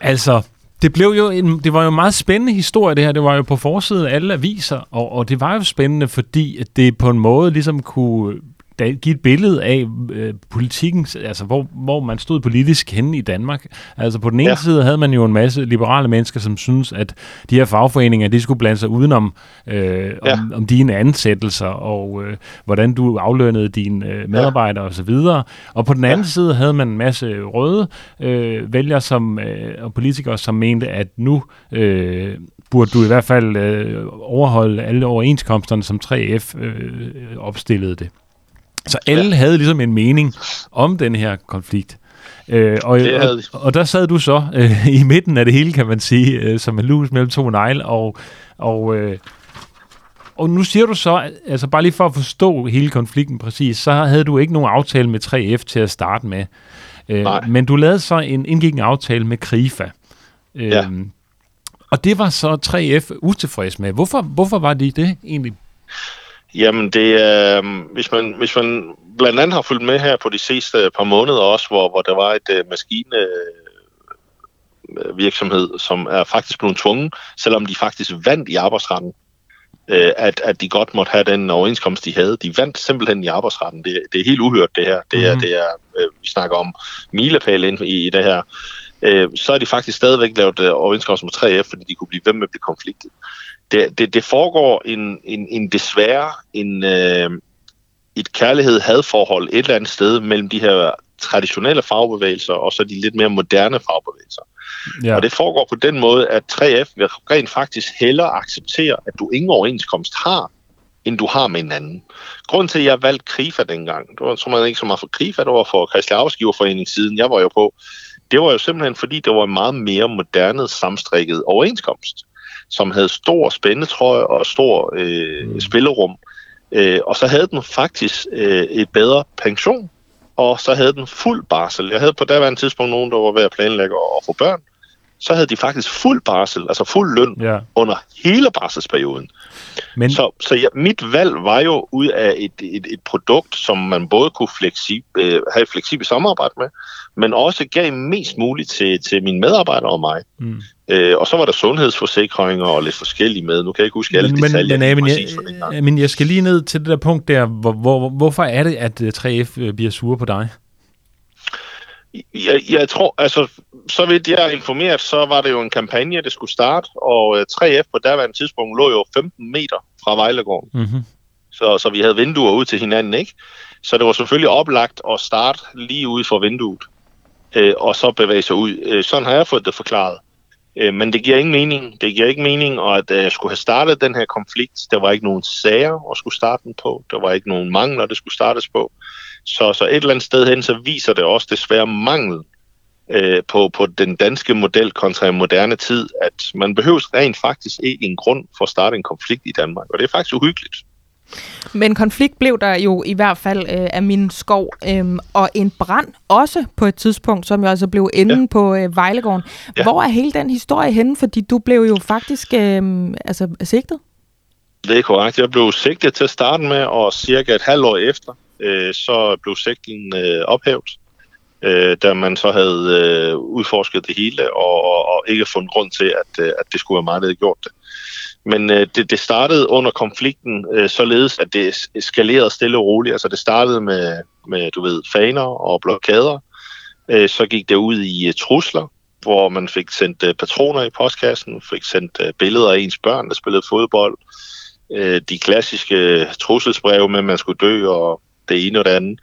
Altså, det, blev jo en, det var jo en meget spændende historie, det her. Det var jo på forsiden af alle aviser, og, og det var jo spændende, fordi at det på en måde ligesom kunne give et billede af øh, politikken, altså hvor, hvor man stod politisk henne i Danmark. Altså på den ene ja. side havde man jo en masse liberale mennesker, som synes, at de her fagforeninger, de skulle blande sig udenom øh, ja. om, om dine ansættelser, og øh, hvordan du aflønnede dine øh, medarbejdere ja. osv. Og, og på den anden ja. side havde man en masse røde øh, vælgere som, øh, og politikere, som mente, at nu øh, burde du i hvert fald øh, overholde alle overenskomsterne, som 3F øh, opstillede det. Så alle ja. havde ligesom en mening om den her konflikt. Øh, og, og, og der sad du så øh, i midten af det hele, kan man sige, øh, som en lus mellem to negle, og, og, øh, og nu siger du så, altså bare lige for at forstå hele konflikten præcis, så havde du ikke nogen aftale med 3F til at starte med. Øh, men du lavede så en, indgik en aftale med Krifa. Øh, ja. Og det var så 3F utilfreds med. Hvorfor, hvorfor var de det egentlig? Jamen, det er, øh, hvis, man, hvis man blandt andet har fulgt med her på de sidste par måneder også, hvor, hvor der var et uh, maskine virksomhed, som er faktisk blevet tvunget, selvom de faktisk vandt i arbejdsretten, øh, at, at de godt måtte have den overenskomst, de havde. De vandt simpelthen i arbejdsretten. Det, det er helt uhørt, det her. Det er, mm. det er øh, vi snakker om milepæle ind i, i det her. Øh, så er de faktisk stadigvæk lavet øh, overenskomst med 3F, fordi de kunne blive ved med at blive konfliktet det, det, det foregår en, en, en desværre en, øh, et kærlighed-hadforhold et eller andet sted mellem de her traditionelle fagbevægelser og så de lidt mere moderne fagbevægelser. Ja. Og det foregår på den måde, at 3F vil rent faktisk hellere acceptere, at du ingen overenskomst har, end du har med en anden. Grunden til, at jeg valgte KRIFA dengang, det var man ikke så meget for KRIFA, det var for Christian Arbejdsgiverforening siden, jeg var jo på, det var jo simpelthen fordi, det var en meget mere moderne, samstrikket overenskomst som havde stor spændetrøje og stor øh, mm. spillerum. Øh, og så havde den faktisk øh, et bedre pension, og så havde den fuld barsel. Jeg havde på daværende tidspunkt nogen, der var ved at planlægge at få børn, så havde de faktisk fuld barsel, altså fuld løn ja. under hele barselsperioden. Men... Så, så ja, mit valg var jo ud af et, et, et produkt, som man både kunne fleksib, øh, have et fleksibelt samarbejde med, men også gav mest muligt til, til mine medarbejdere og mig. Mm. Øh, og så var der sundhedsforsikringer og lidt forskellige med. Nu kan jeg ikke huske alle men, detaljer. Men, men, jeg, men jeg skal lige ned til det der punkt der. Hvor, hvor, hvorfor er det, at 3F øh, bliver sure på dig? Jeg, jeg tror, altså, så vidt jeg er informeret, så var det jo en kampagne, der skulle starte, og 3F på daværende tidspunkt lå jo 15 meter fra Vejlegården. Mm-hmm. Så, så vi havde vinduer ud til hinanden, ikke? Så det var selvfølgelig oplagt at starte lige ude for vinduet, øh, og så bevæge sig ud. Øh, sådan har jeg fået det forklaret. Øh, men det giver ingen mening. Det giver ikke mening, og at øh, jeg skulle have startet den her konflikt. Der var ikke nogen sager at skulle starte den på. Der var ikke nogen mangler, det skulle startes på. Så, så et eller andet sted hen, så viser det også desværre mangel øh, på, på den danske model kontra en moderne tid, at man behøver rent faktisk ikke en grund for at starte en konflikt i Danmark. Og det er faktisk uhyggeligt. Men konflikt blev der jo i hvert fald øh, af min skov, øh, og en brand også på et tidspunkt, som jo altså blev inde ja. på øh, Vejlegården. Ja. Hvor er hele den historie henne? Fordi du blev jo faktisk øh, altså, sigtet. Det er korrekt. Jeg blev sigtet til at starte med, og cirka et halvt år efter, øh, så blev sigten øh, ophævet, øh, da man så havde øh, udforsket det hele, og, og, og ikke fundet grund til, at, øh, at det skulle være mig, der havde gjort det. Men øh, det, det startede under konflikten øh, således, at det eskalerede stille og roligt. Altså det startede med, med du ved, faner og blokader. Øh, så gik det ud i øh, trusler, hvor man fik sendt øh, patroner i postkassen, fik sendt øh, billeder af ens børn, der spillede fodbold. Øh, de klassiske øh, trusselsbreve med, at man skulle dø og det ene og det andet.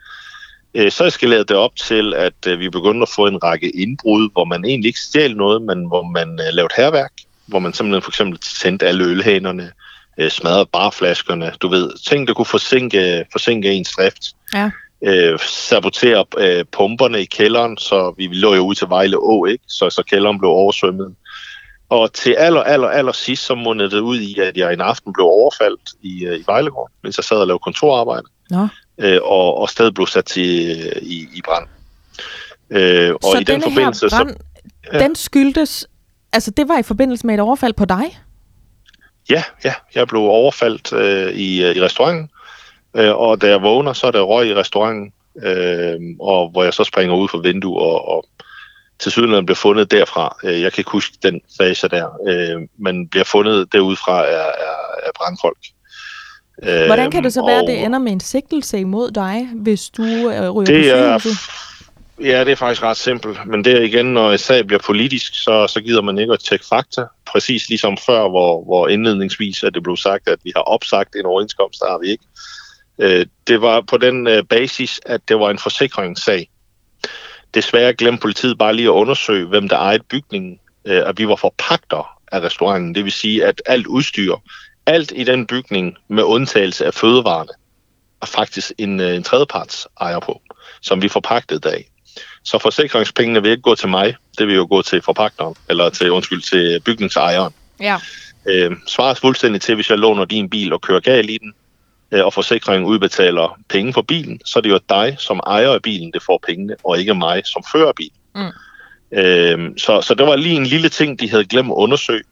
Øh, så eskalerede det op til, at øh, vi begyndte at få en række indbrud, hvor man egentlig ikke stjal noget, men hvor man øh, lavede herværk, hvor man simpelthen for eksempel tændte alle ølhænerne, smadrede barflaskerne, du ved, ting, der kunne forsinke, forsinke ens drift. Ja. Øh, sabotere øh, pumperne i kælderen, så vi lå jo ud til Vejle Å, ikke? Så, så kælderen blev oversvømmet. Og til aller, aller, aller sidst, så mundede det ud i, at jeg en aften blev overfaldt i, i Vejlegård, mens jeg sad og lavede kontorarbejde. Nå øh, og, og stedet blev sat til, øh, i, i brand. Øh, og så i den forbindelse, brand, så, ja. den skyldtes, altså det var i forbindelse med et overfald på dig? Ja, ja, jeg blev overfaldt øh, i, øh, i restauranten, øh, og da jeg vågner, så er der røg i restauranten, øh, og hvor jeg så springer ud fra vinduet, og, og til syden bliver fundet derfra. Øh, jeg kan ikke huske den fase der, øh, men bliver fundet derudfra af, af, af brandfolk. Hvordan kan det så være, at det ender med en sigtelse imod dig, hvis du øh, ryger det på er, Ja, det er faktisk ret simpelt. Men det er igen, når et sag bliver politisk, så, så gider man ikke at tjekke fakta. Præcis ligesom før, hvor, hvor indledningsvis at det blev sagt, at vi har opsagt en overenskomst, der har vi ikke. Øh, det var på den øh, basis, at det var en forsikringssag. Desværre glemte politiet bare lige at undersøge, hvem der ejede bygningen, øh, at vi var forpagter af restauranten. Det vil sige, at alt udstyr alt i den bygning med undtagelse af fødevarene er faktisk en, øh, en tredjeparts ejer på, som vi forpagtede af. Så forsikringspengene vil ikke gå til mig, det vil jo gå til forpagteren, eller til, undskyld, til bygningsejeren. Ja. Øh, svares fuldstændig til, hvis jeg låner din bil og kører galt i den, øh, og forsikringen udbetaler penge for bilen, så er det jo dig som ejer af bilen, det får pengene, og ikke mig som fører bilen. Mm. Øh, så, så det var lige en lille ting, de havde glemt at undersøge,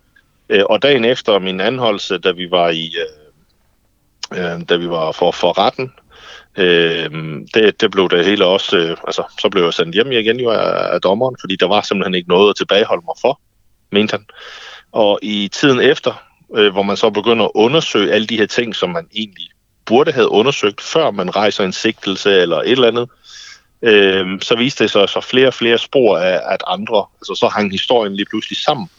Øh, og dagen efter min anholdelse, da vi var i øh, øh, da vi var for, for retten, øh, det, det blev det hele også, øh, altså så blev jeg sendt hjem igen jo af, af dommeren, fordi der var simpelthen ikke noget at tilbageholde mig for, mente han. Og i tiden efter, øh, hvor man så begynder at undersøge alle de her ting, som man egentlig burde have undersøgt, før man rejser en sigtelse eller et eller andet, øh, så viste det sig så flere og flere spor af, at andre, altså så hang historien lige pludselig sammen.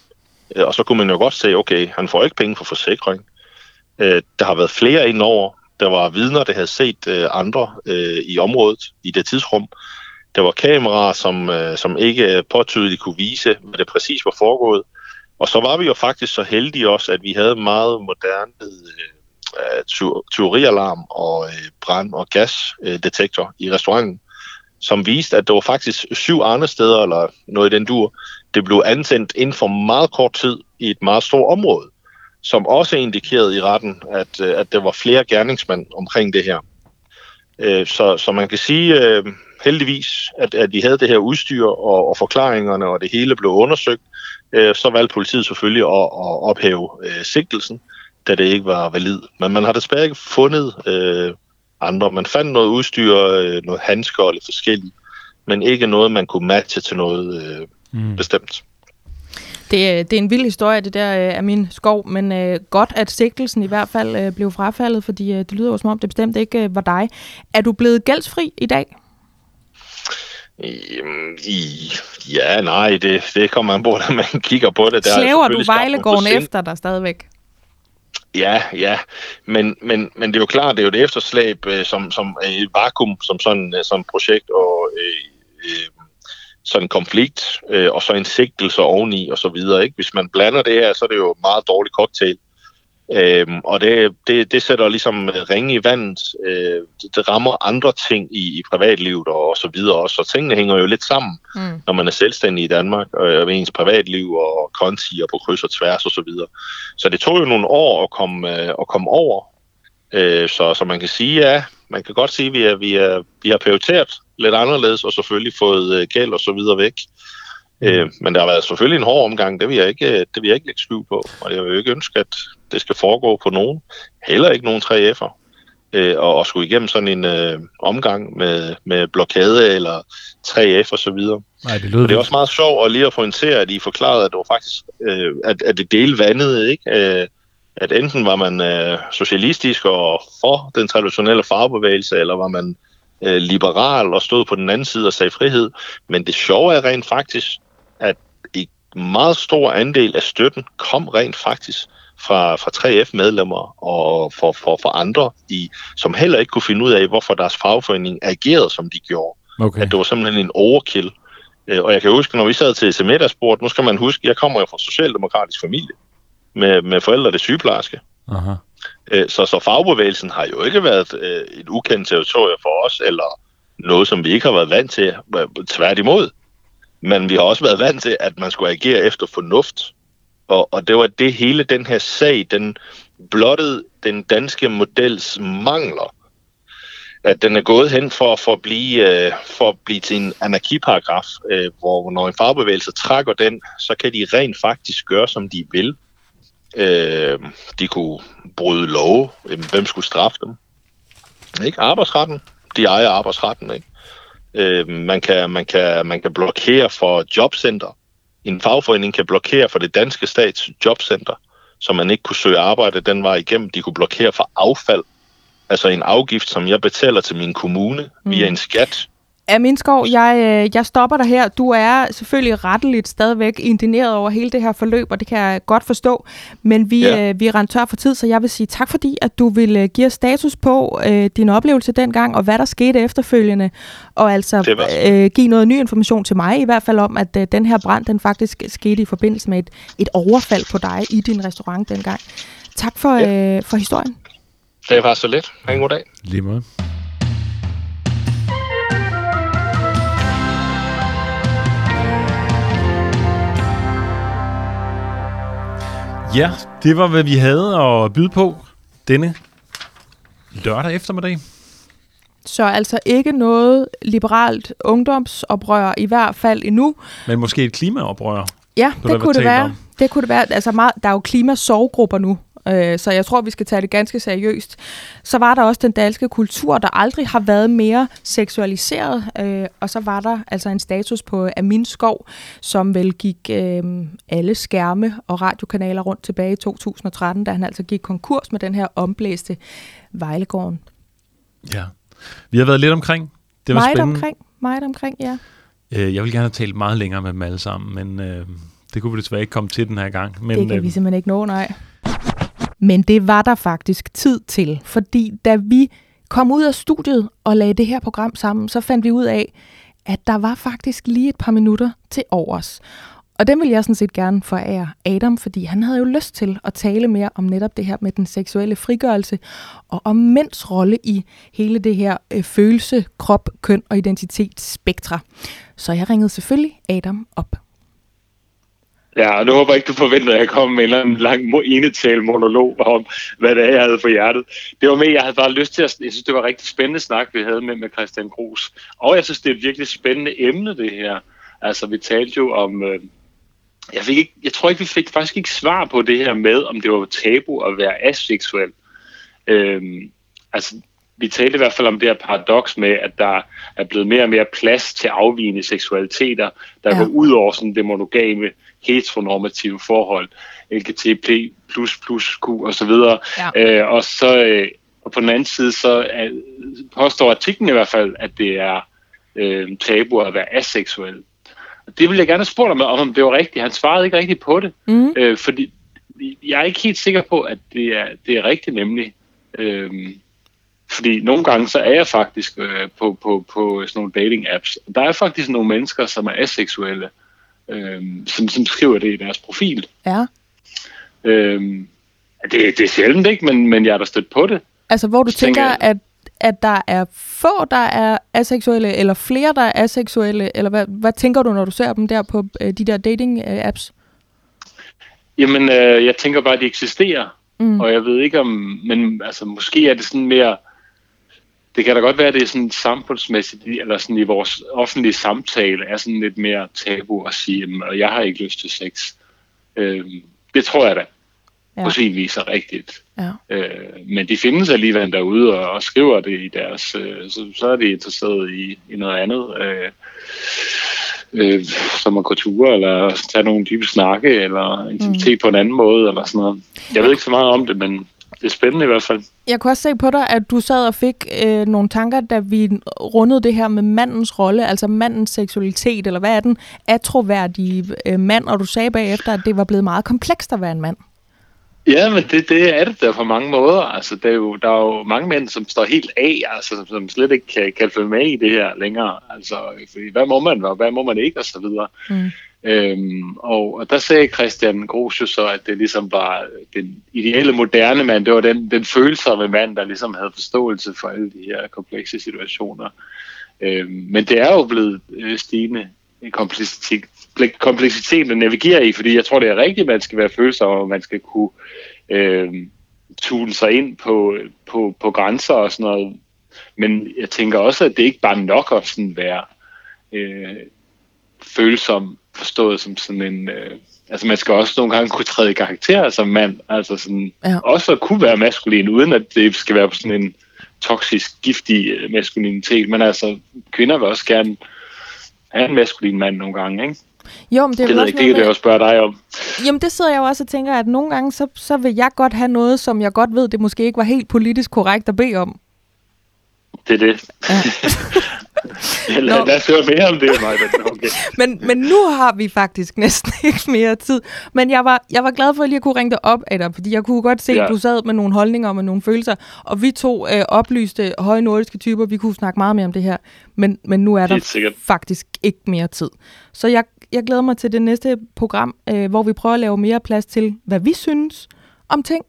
Øh, og så kunne man jo godt se, okay, han får ikke penge for forsikring. Øh, der har været flere indover. Der var vidner, der havde set øh, andre øh, i området i det tidsrum. Der var kameraer, som, øh, som ikke øh, påtydeligt kunne vise, hvad det præcis var foregået. Og så var vi jo faktisk så heldige også, at vi havde meget moderne teorialarm og brand- og gasdetektor i restauranten, som viste, at der var faktisk syv andre steder, eller noget i den dur, det blev antændt inden for meget kort tid i et meget stort område, som også indikerede i retten, at, øh, at der var flere gerningsmænd omkring det her. Øh, så, så man kan sige øh, heldigvis, at, at de havde det her udstyr og, og forklaringerne, og det hele blev undersøgt. så valgte politiet selvfølgelig at, at ophæve sigtelsen, da det ikke var valid. Men man har desværre ikke fundet øh, andre. Man fandt noget udstyr, noget handsker eller forskelligt, men ikke noget, man kunne matche til noget øh, mm. bestemt. Det, det er en vild historie, det der øh, af min skov, men øh, godt, at sigtelsen i hvert fald øh, blev frafaldet, fordi øh, det lyder jo som om, det bestemt ikke øh, var dig. Er du blevet gældsfri i dag? I, ja, nej, det, det kommer man på, når man kigger på det. Der Slæver du Vejlegården efter dig stadigvæk? Ja, ja, men, men, men det er jo klart, det er jo det efterslæb, øh, som, som er et vakuum, som sådan, øh, sådan projekt, og øh, øh, sådan en konflikt, øh, og så en sigtelse oveni, og så videre. Ikke? Hvis man blander det her, så er det jo meget dårlig cocktail. Øhm, og det, det, det sætter ligesom ringe i vandet. Øh, det, det rammer andre ting i, i privatlivet og, og så videre også. Så tingene hænger jo lidt sammen, mm. når man er selvstændig i Danmark, og med ens privatliv og konti og på kryds og tværs og så videre. Så det tog jo nogle år at komme, øh, at komme over. Øh, så, så man kan sige, ja, man kan godt sige, at vi, er, vi, er, vi har prioriteret lidt anderledes, og selvfølgelig fået øh, gæld og så videre væk. Mm. Øh, men der har været selvfølgelig en hård omgang, det vil jeg ikke, det vil jeg ikke lægge skjul på, og jeg vil jo ikke ønske, at det skal foregå på nogen, heller ikke nogen 3F'er, øh, og, og skulle igennem sådan en øh, omgang med, med blokade eller 3F og så videre. Nej, det, lyder det er også meget sjovt at lige at pointere, at I forklarede, at det var faktisk, øh, at, at det del vandede, ikke? Øh, at enten var man øh, socialistisk og for den traditionelle farbevægelse, eller var man øh, liberal og stod på den anden side og sagde frihed. Men det sjove er rent faktisk, at en meget stor andel af støtten kom rent faktisk fra, fra 3F-medlemmer og for, for, for andre, i, som heller ikke kunne finde ud af, hvorfor deres fagforening agerede, som de gjorde. Okay. At det var simpelthen en overkill. Øh, og jeg kan huske, når vi sad til semiddagsbord, nu skal man huske, jeg kommer jo fra socialdemokratisk familie med, med forældre, det sygeplejerske. Aha. Øh, så, så fagbevægelsen har jo ikke været øh, et ukendt territorium for os, eller noget, som vi ikke har været vant til. Tværtimod. Men vi har også været vant til, at man skulle agere efter fornuft. Og, og det var det hele den her sag, den blottede den danske models mangler. At den er gået hen for, for, at, blive, øh, for at blive til en anarkiparagraf, øh, hvor når en fagbevægelse trækker den, så kan de rent faktisk gøre, som de vil. Øh, de kunne bryde love. Hvem skulle straffe dem? Ikke? Arbejdsretten. De ejer arbejdsretten. Ikke? Øh, man, kan, man, kan, man kan blokere for jobcenter. En fagforening kan blokere for det danske stats jobcenter, så man ikke kunne søge arbejde den vej igennem. De kunne blokere for affald, altså en afgift, som jeg betaler til min kommune mm. via en skat. Aminskov, jeg, øh, jeg stopper dig her. Du er selvfølgelig retteligt stadigvæk indineret over hele det her forløb, og det kan jeg godt forstå. Men vi, ja. øh, vi er rent tør for tid, så jeg vil sige tak fordi, at du vil øh, give os status på øh, din oplevelse dengang, og hvad der skete efterfølgende. Og altså øh, give noget ny information til mig, i hvert fald om, at øh, den her brand, den faktisk skete i forbindelse med et, et overfald på dig i din restaurant dengang. Tak for, ja. øh, for historien. Det var så lidt. Ha' en god dag. Lige måde. Ja, det var, hvad vi havde at byde på denne lørdag eftermiddag. Så altså ikke noget liberalt ungdomsoprør, i hvert fald endnu. Men måske et klimaoprør? Ja, det kunne det være. Om. Det kunne det være. Altså meget, der er jo klimasovgrupper nu, øh, så jeg tror, vi skal tage det ganske seriøst. Så var der også den danske kultur, der aldrig har været mere seksualiseret, øh, og så var der altså en status på Amin Skov, som vel gik øh, alle skærme og radiokanaler rundt tilbage i 2013, da han altså gik konkurs med den her omblæste Vejlegården. Ja, vi har været lidt omkring. Det var meget spændende. omkring, meget omkring, ja. Øh, jeg vil gerne have talt meget længere med dem alle sammen, men øh, det kunne vi desværre ikke komme til den her gang. Men, det kan øh, vi simpelthen ikke nå, nej. Men det var der faktisk tid til, fordi da vi kom ud af studiet og lagde det her program sammen, så fandt vi ud af, at der var faktisk lige et par minutter til overs. Og den vil jeg sådan set gerne forære Adam, fordi han havde jo lyst til at tale mere om netop det her med den seksuelle frigørelse, og om mænds rolle i hele det her øh, følelse, krop, køn og identitetsspektra. Så jeg ringede selvfølgelig Adam op. Ja, og nu håber jeg ikke, du forventer, at jeg kommer med en eller anden lang enetal monolog om, hvad det er, jeg havde på hjertet. Det var med, jeg havde bare lyst til at... Jeg synes, det var en rigtig spændende snak, vi havde med, med Christian Grus. Og jeg synes, det er et virkelig spændende emne, det her. Altså, vi talte jo om, øh, jeg, fik ikke, jeg tror ikke, vi fik faktisk ikke svar på det her med, om det var tabu at være aseksuel. Øhm, altså, vi talte i hvert fald om det her paradoks med, at der er blevet mere og mere plads til afvigende seksualiteter, der ja. går ud over sådan det monogame, heteronormative forhold, LGTB+, Q og så videre. Ja. Øh, og så øh, og på den anden side, så er, påstår artiklen i hvert fald, at det er øh, tabu at være aseksuel. Og det vil jeg gerne have spurgt om, om det var rigtigt. Han svarede ikke rigtigt på det, mm. øh, fordi jeg er ikke helt sikker på, at det er, det er rigtigt nemlig. Øh, fordi nogle gange så er jeg faktisk øh, på, på, på sådan nogle dating apps. Der er faktisk nogle mennesker, som er aseksuelle, øh, som, som skriver det i deres profil. Ja. Øh, det, det er sjældent ikke, men, men jeg er da stødt på det. Altså hvor du så tænker, tænker at, at der er få, der er aseksuelle, eller flere, der er aseksuelle, eller hvad, hvad tænker du, når du ser dem der på øh, de der dating-apps? Jamen, øh, jeg tænker bare, at de eksisterer. Mm. Og jeg ved ikke om, men altså, måske er det sådan mere, det kan da godt være, at det er sådan samfundsmæssigt, eller sådan i vores offentlige samtale, er sådan lidt mere tabu at sige, at jeg har ikke lyst til sex. Øh, det tror jeg da ja. på sin vis er rigtigt. Ja. Øh, men de findes alligevel derude og, og skriver det i deres, øh, så, så er de interesseret i, i noget andet. Øh, øh, som at gå ture, eller tage nogle dybe snakke, eller intimitet mm. på en anden måde, eller sådan noget. Jeg ved ikke så meget om det, men det er spændende i hvert fald. Jeg kunne også se på dig, at du sad og fik øh, nogle tanker, da vi rundede det her med mandens rolle, altså mandens seksualitet, eller hvad er den atroværdige øh, mand, og du sagde bagefter, at det var blevet meget komplekst at være en mand. Ja, men det, det er det der på mange måder. Altså, der, er jo, der er jo mange mænd, som står helt af, altså, som, som slet ikke kan, kan følge med i det her længere. Altså, fordi, hvad må man, og hvad må man ikke, og så videre. Mm. Øhm, og, og der sagde Christian Grosje så, at det ligesom var den ideelle moderne mand, det var den, den følsomme mand, der ligesom havde forståelse for alle de her komplekse situationer. Øhm, men det er jo blevet øh, stigende kompleksitet, kompleksitet at navigere i, fordi jeg tror, det er rigtigt, at man skal være følsom, og man skal kunne øh, tune sig ind på, på, på grænser og sådan noget. Men jeg tænker også, at det ikke bare nok at sådan være øh, følsom, forstået som sådan en... Øh, altså man skal også nogle gange kunne træde i karakter som mand, altså sådan, ja. også at kunne være maskulin, uden at det skal være på sådan en toksisk, giftig øh, maskulinitet, men altså kvinder vil også gerne have en maskulin mand nogle gange, ikke? Jo, men det, er det ved ikke, det kan jeg også spørge dig om. Jamen det sidder jeg jo også og tænker, at nogle gange, så, så vil jeg godt have noget, som jeg godt ved, det måske ikke var helt politisk korrekt at bede om. Det er det. Ja. lad, lad os høre mere om det, Maja. Okay. men, men nu har vi faktisk næsten ikke mere tid. Men jeg var, jeg var glad for at lige at kunne ringe dig op, Adam, fordi jeg kunne godt se, ja. at du sad med nogle holdninger og med nogle følelser, og vi to øh, oplyste høje nordiske typer, vi kunne snakke meget mere om det her, men, men nu er der faktisk ikke mere tid. Så jeg, jeg glæder mig til det næste program, øh, hvor vi prøver at lave mere plads til, hvad vi synes om ting.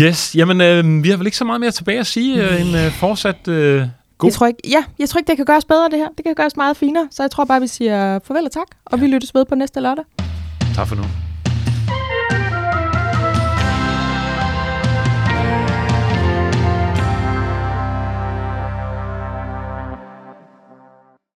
Yes, jamen øh, vi har vel ikke så meget mere tilbage at sige øh, end øh, fortsat øh, god. Jeg tror ikke, ja, jeg tror ikke, det kan gøres bedre det her. Det kan gøres meget finere, så jeg tror bare, vi siger farvel og tak, og ja. vi lyttes ved på næste lørdag. Tak for nu.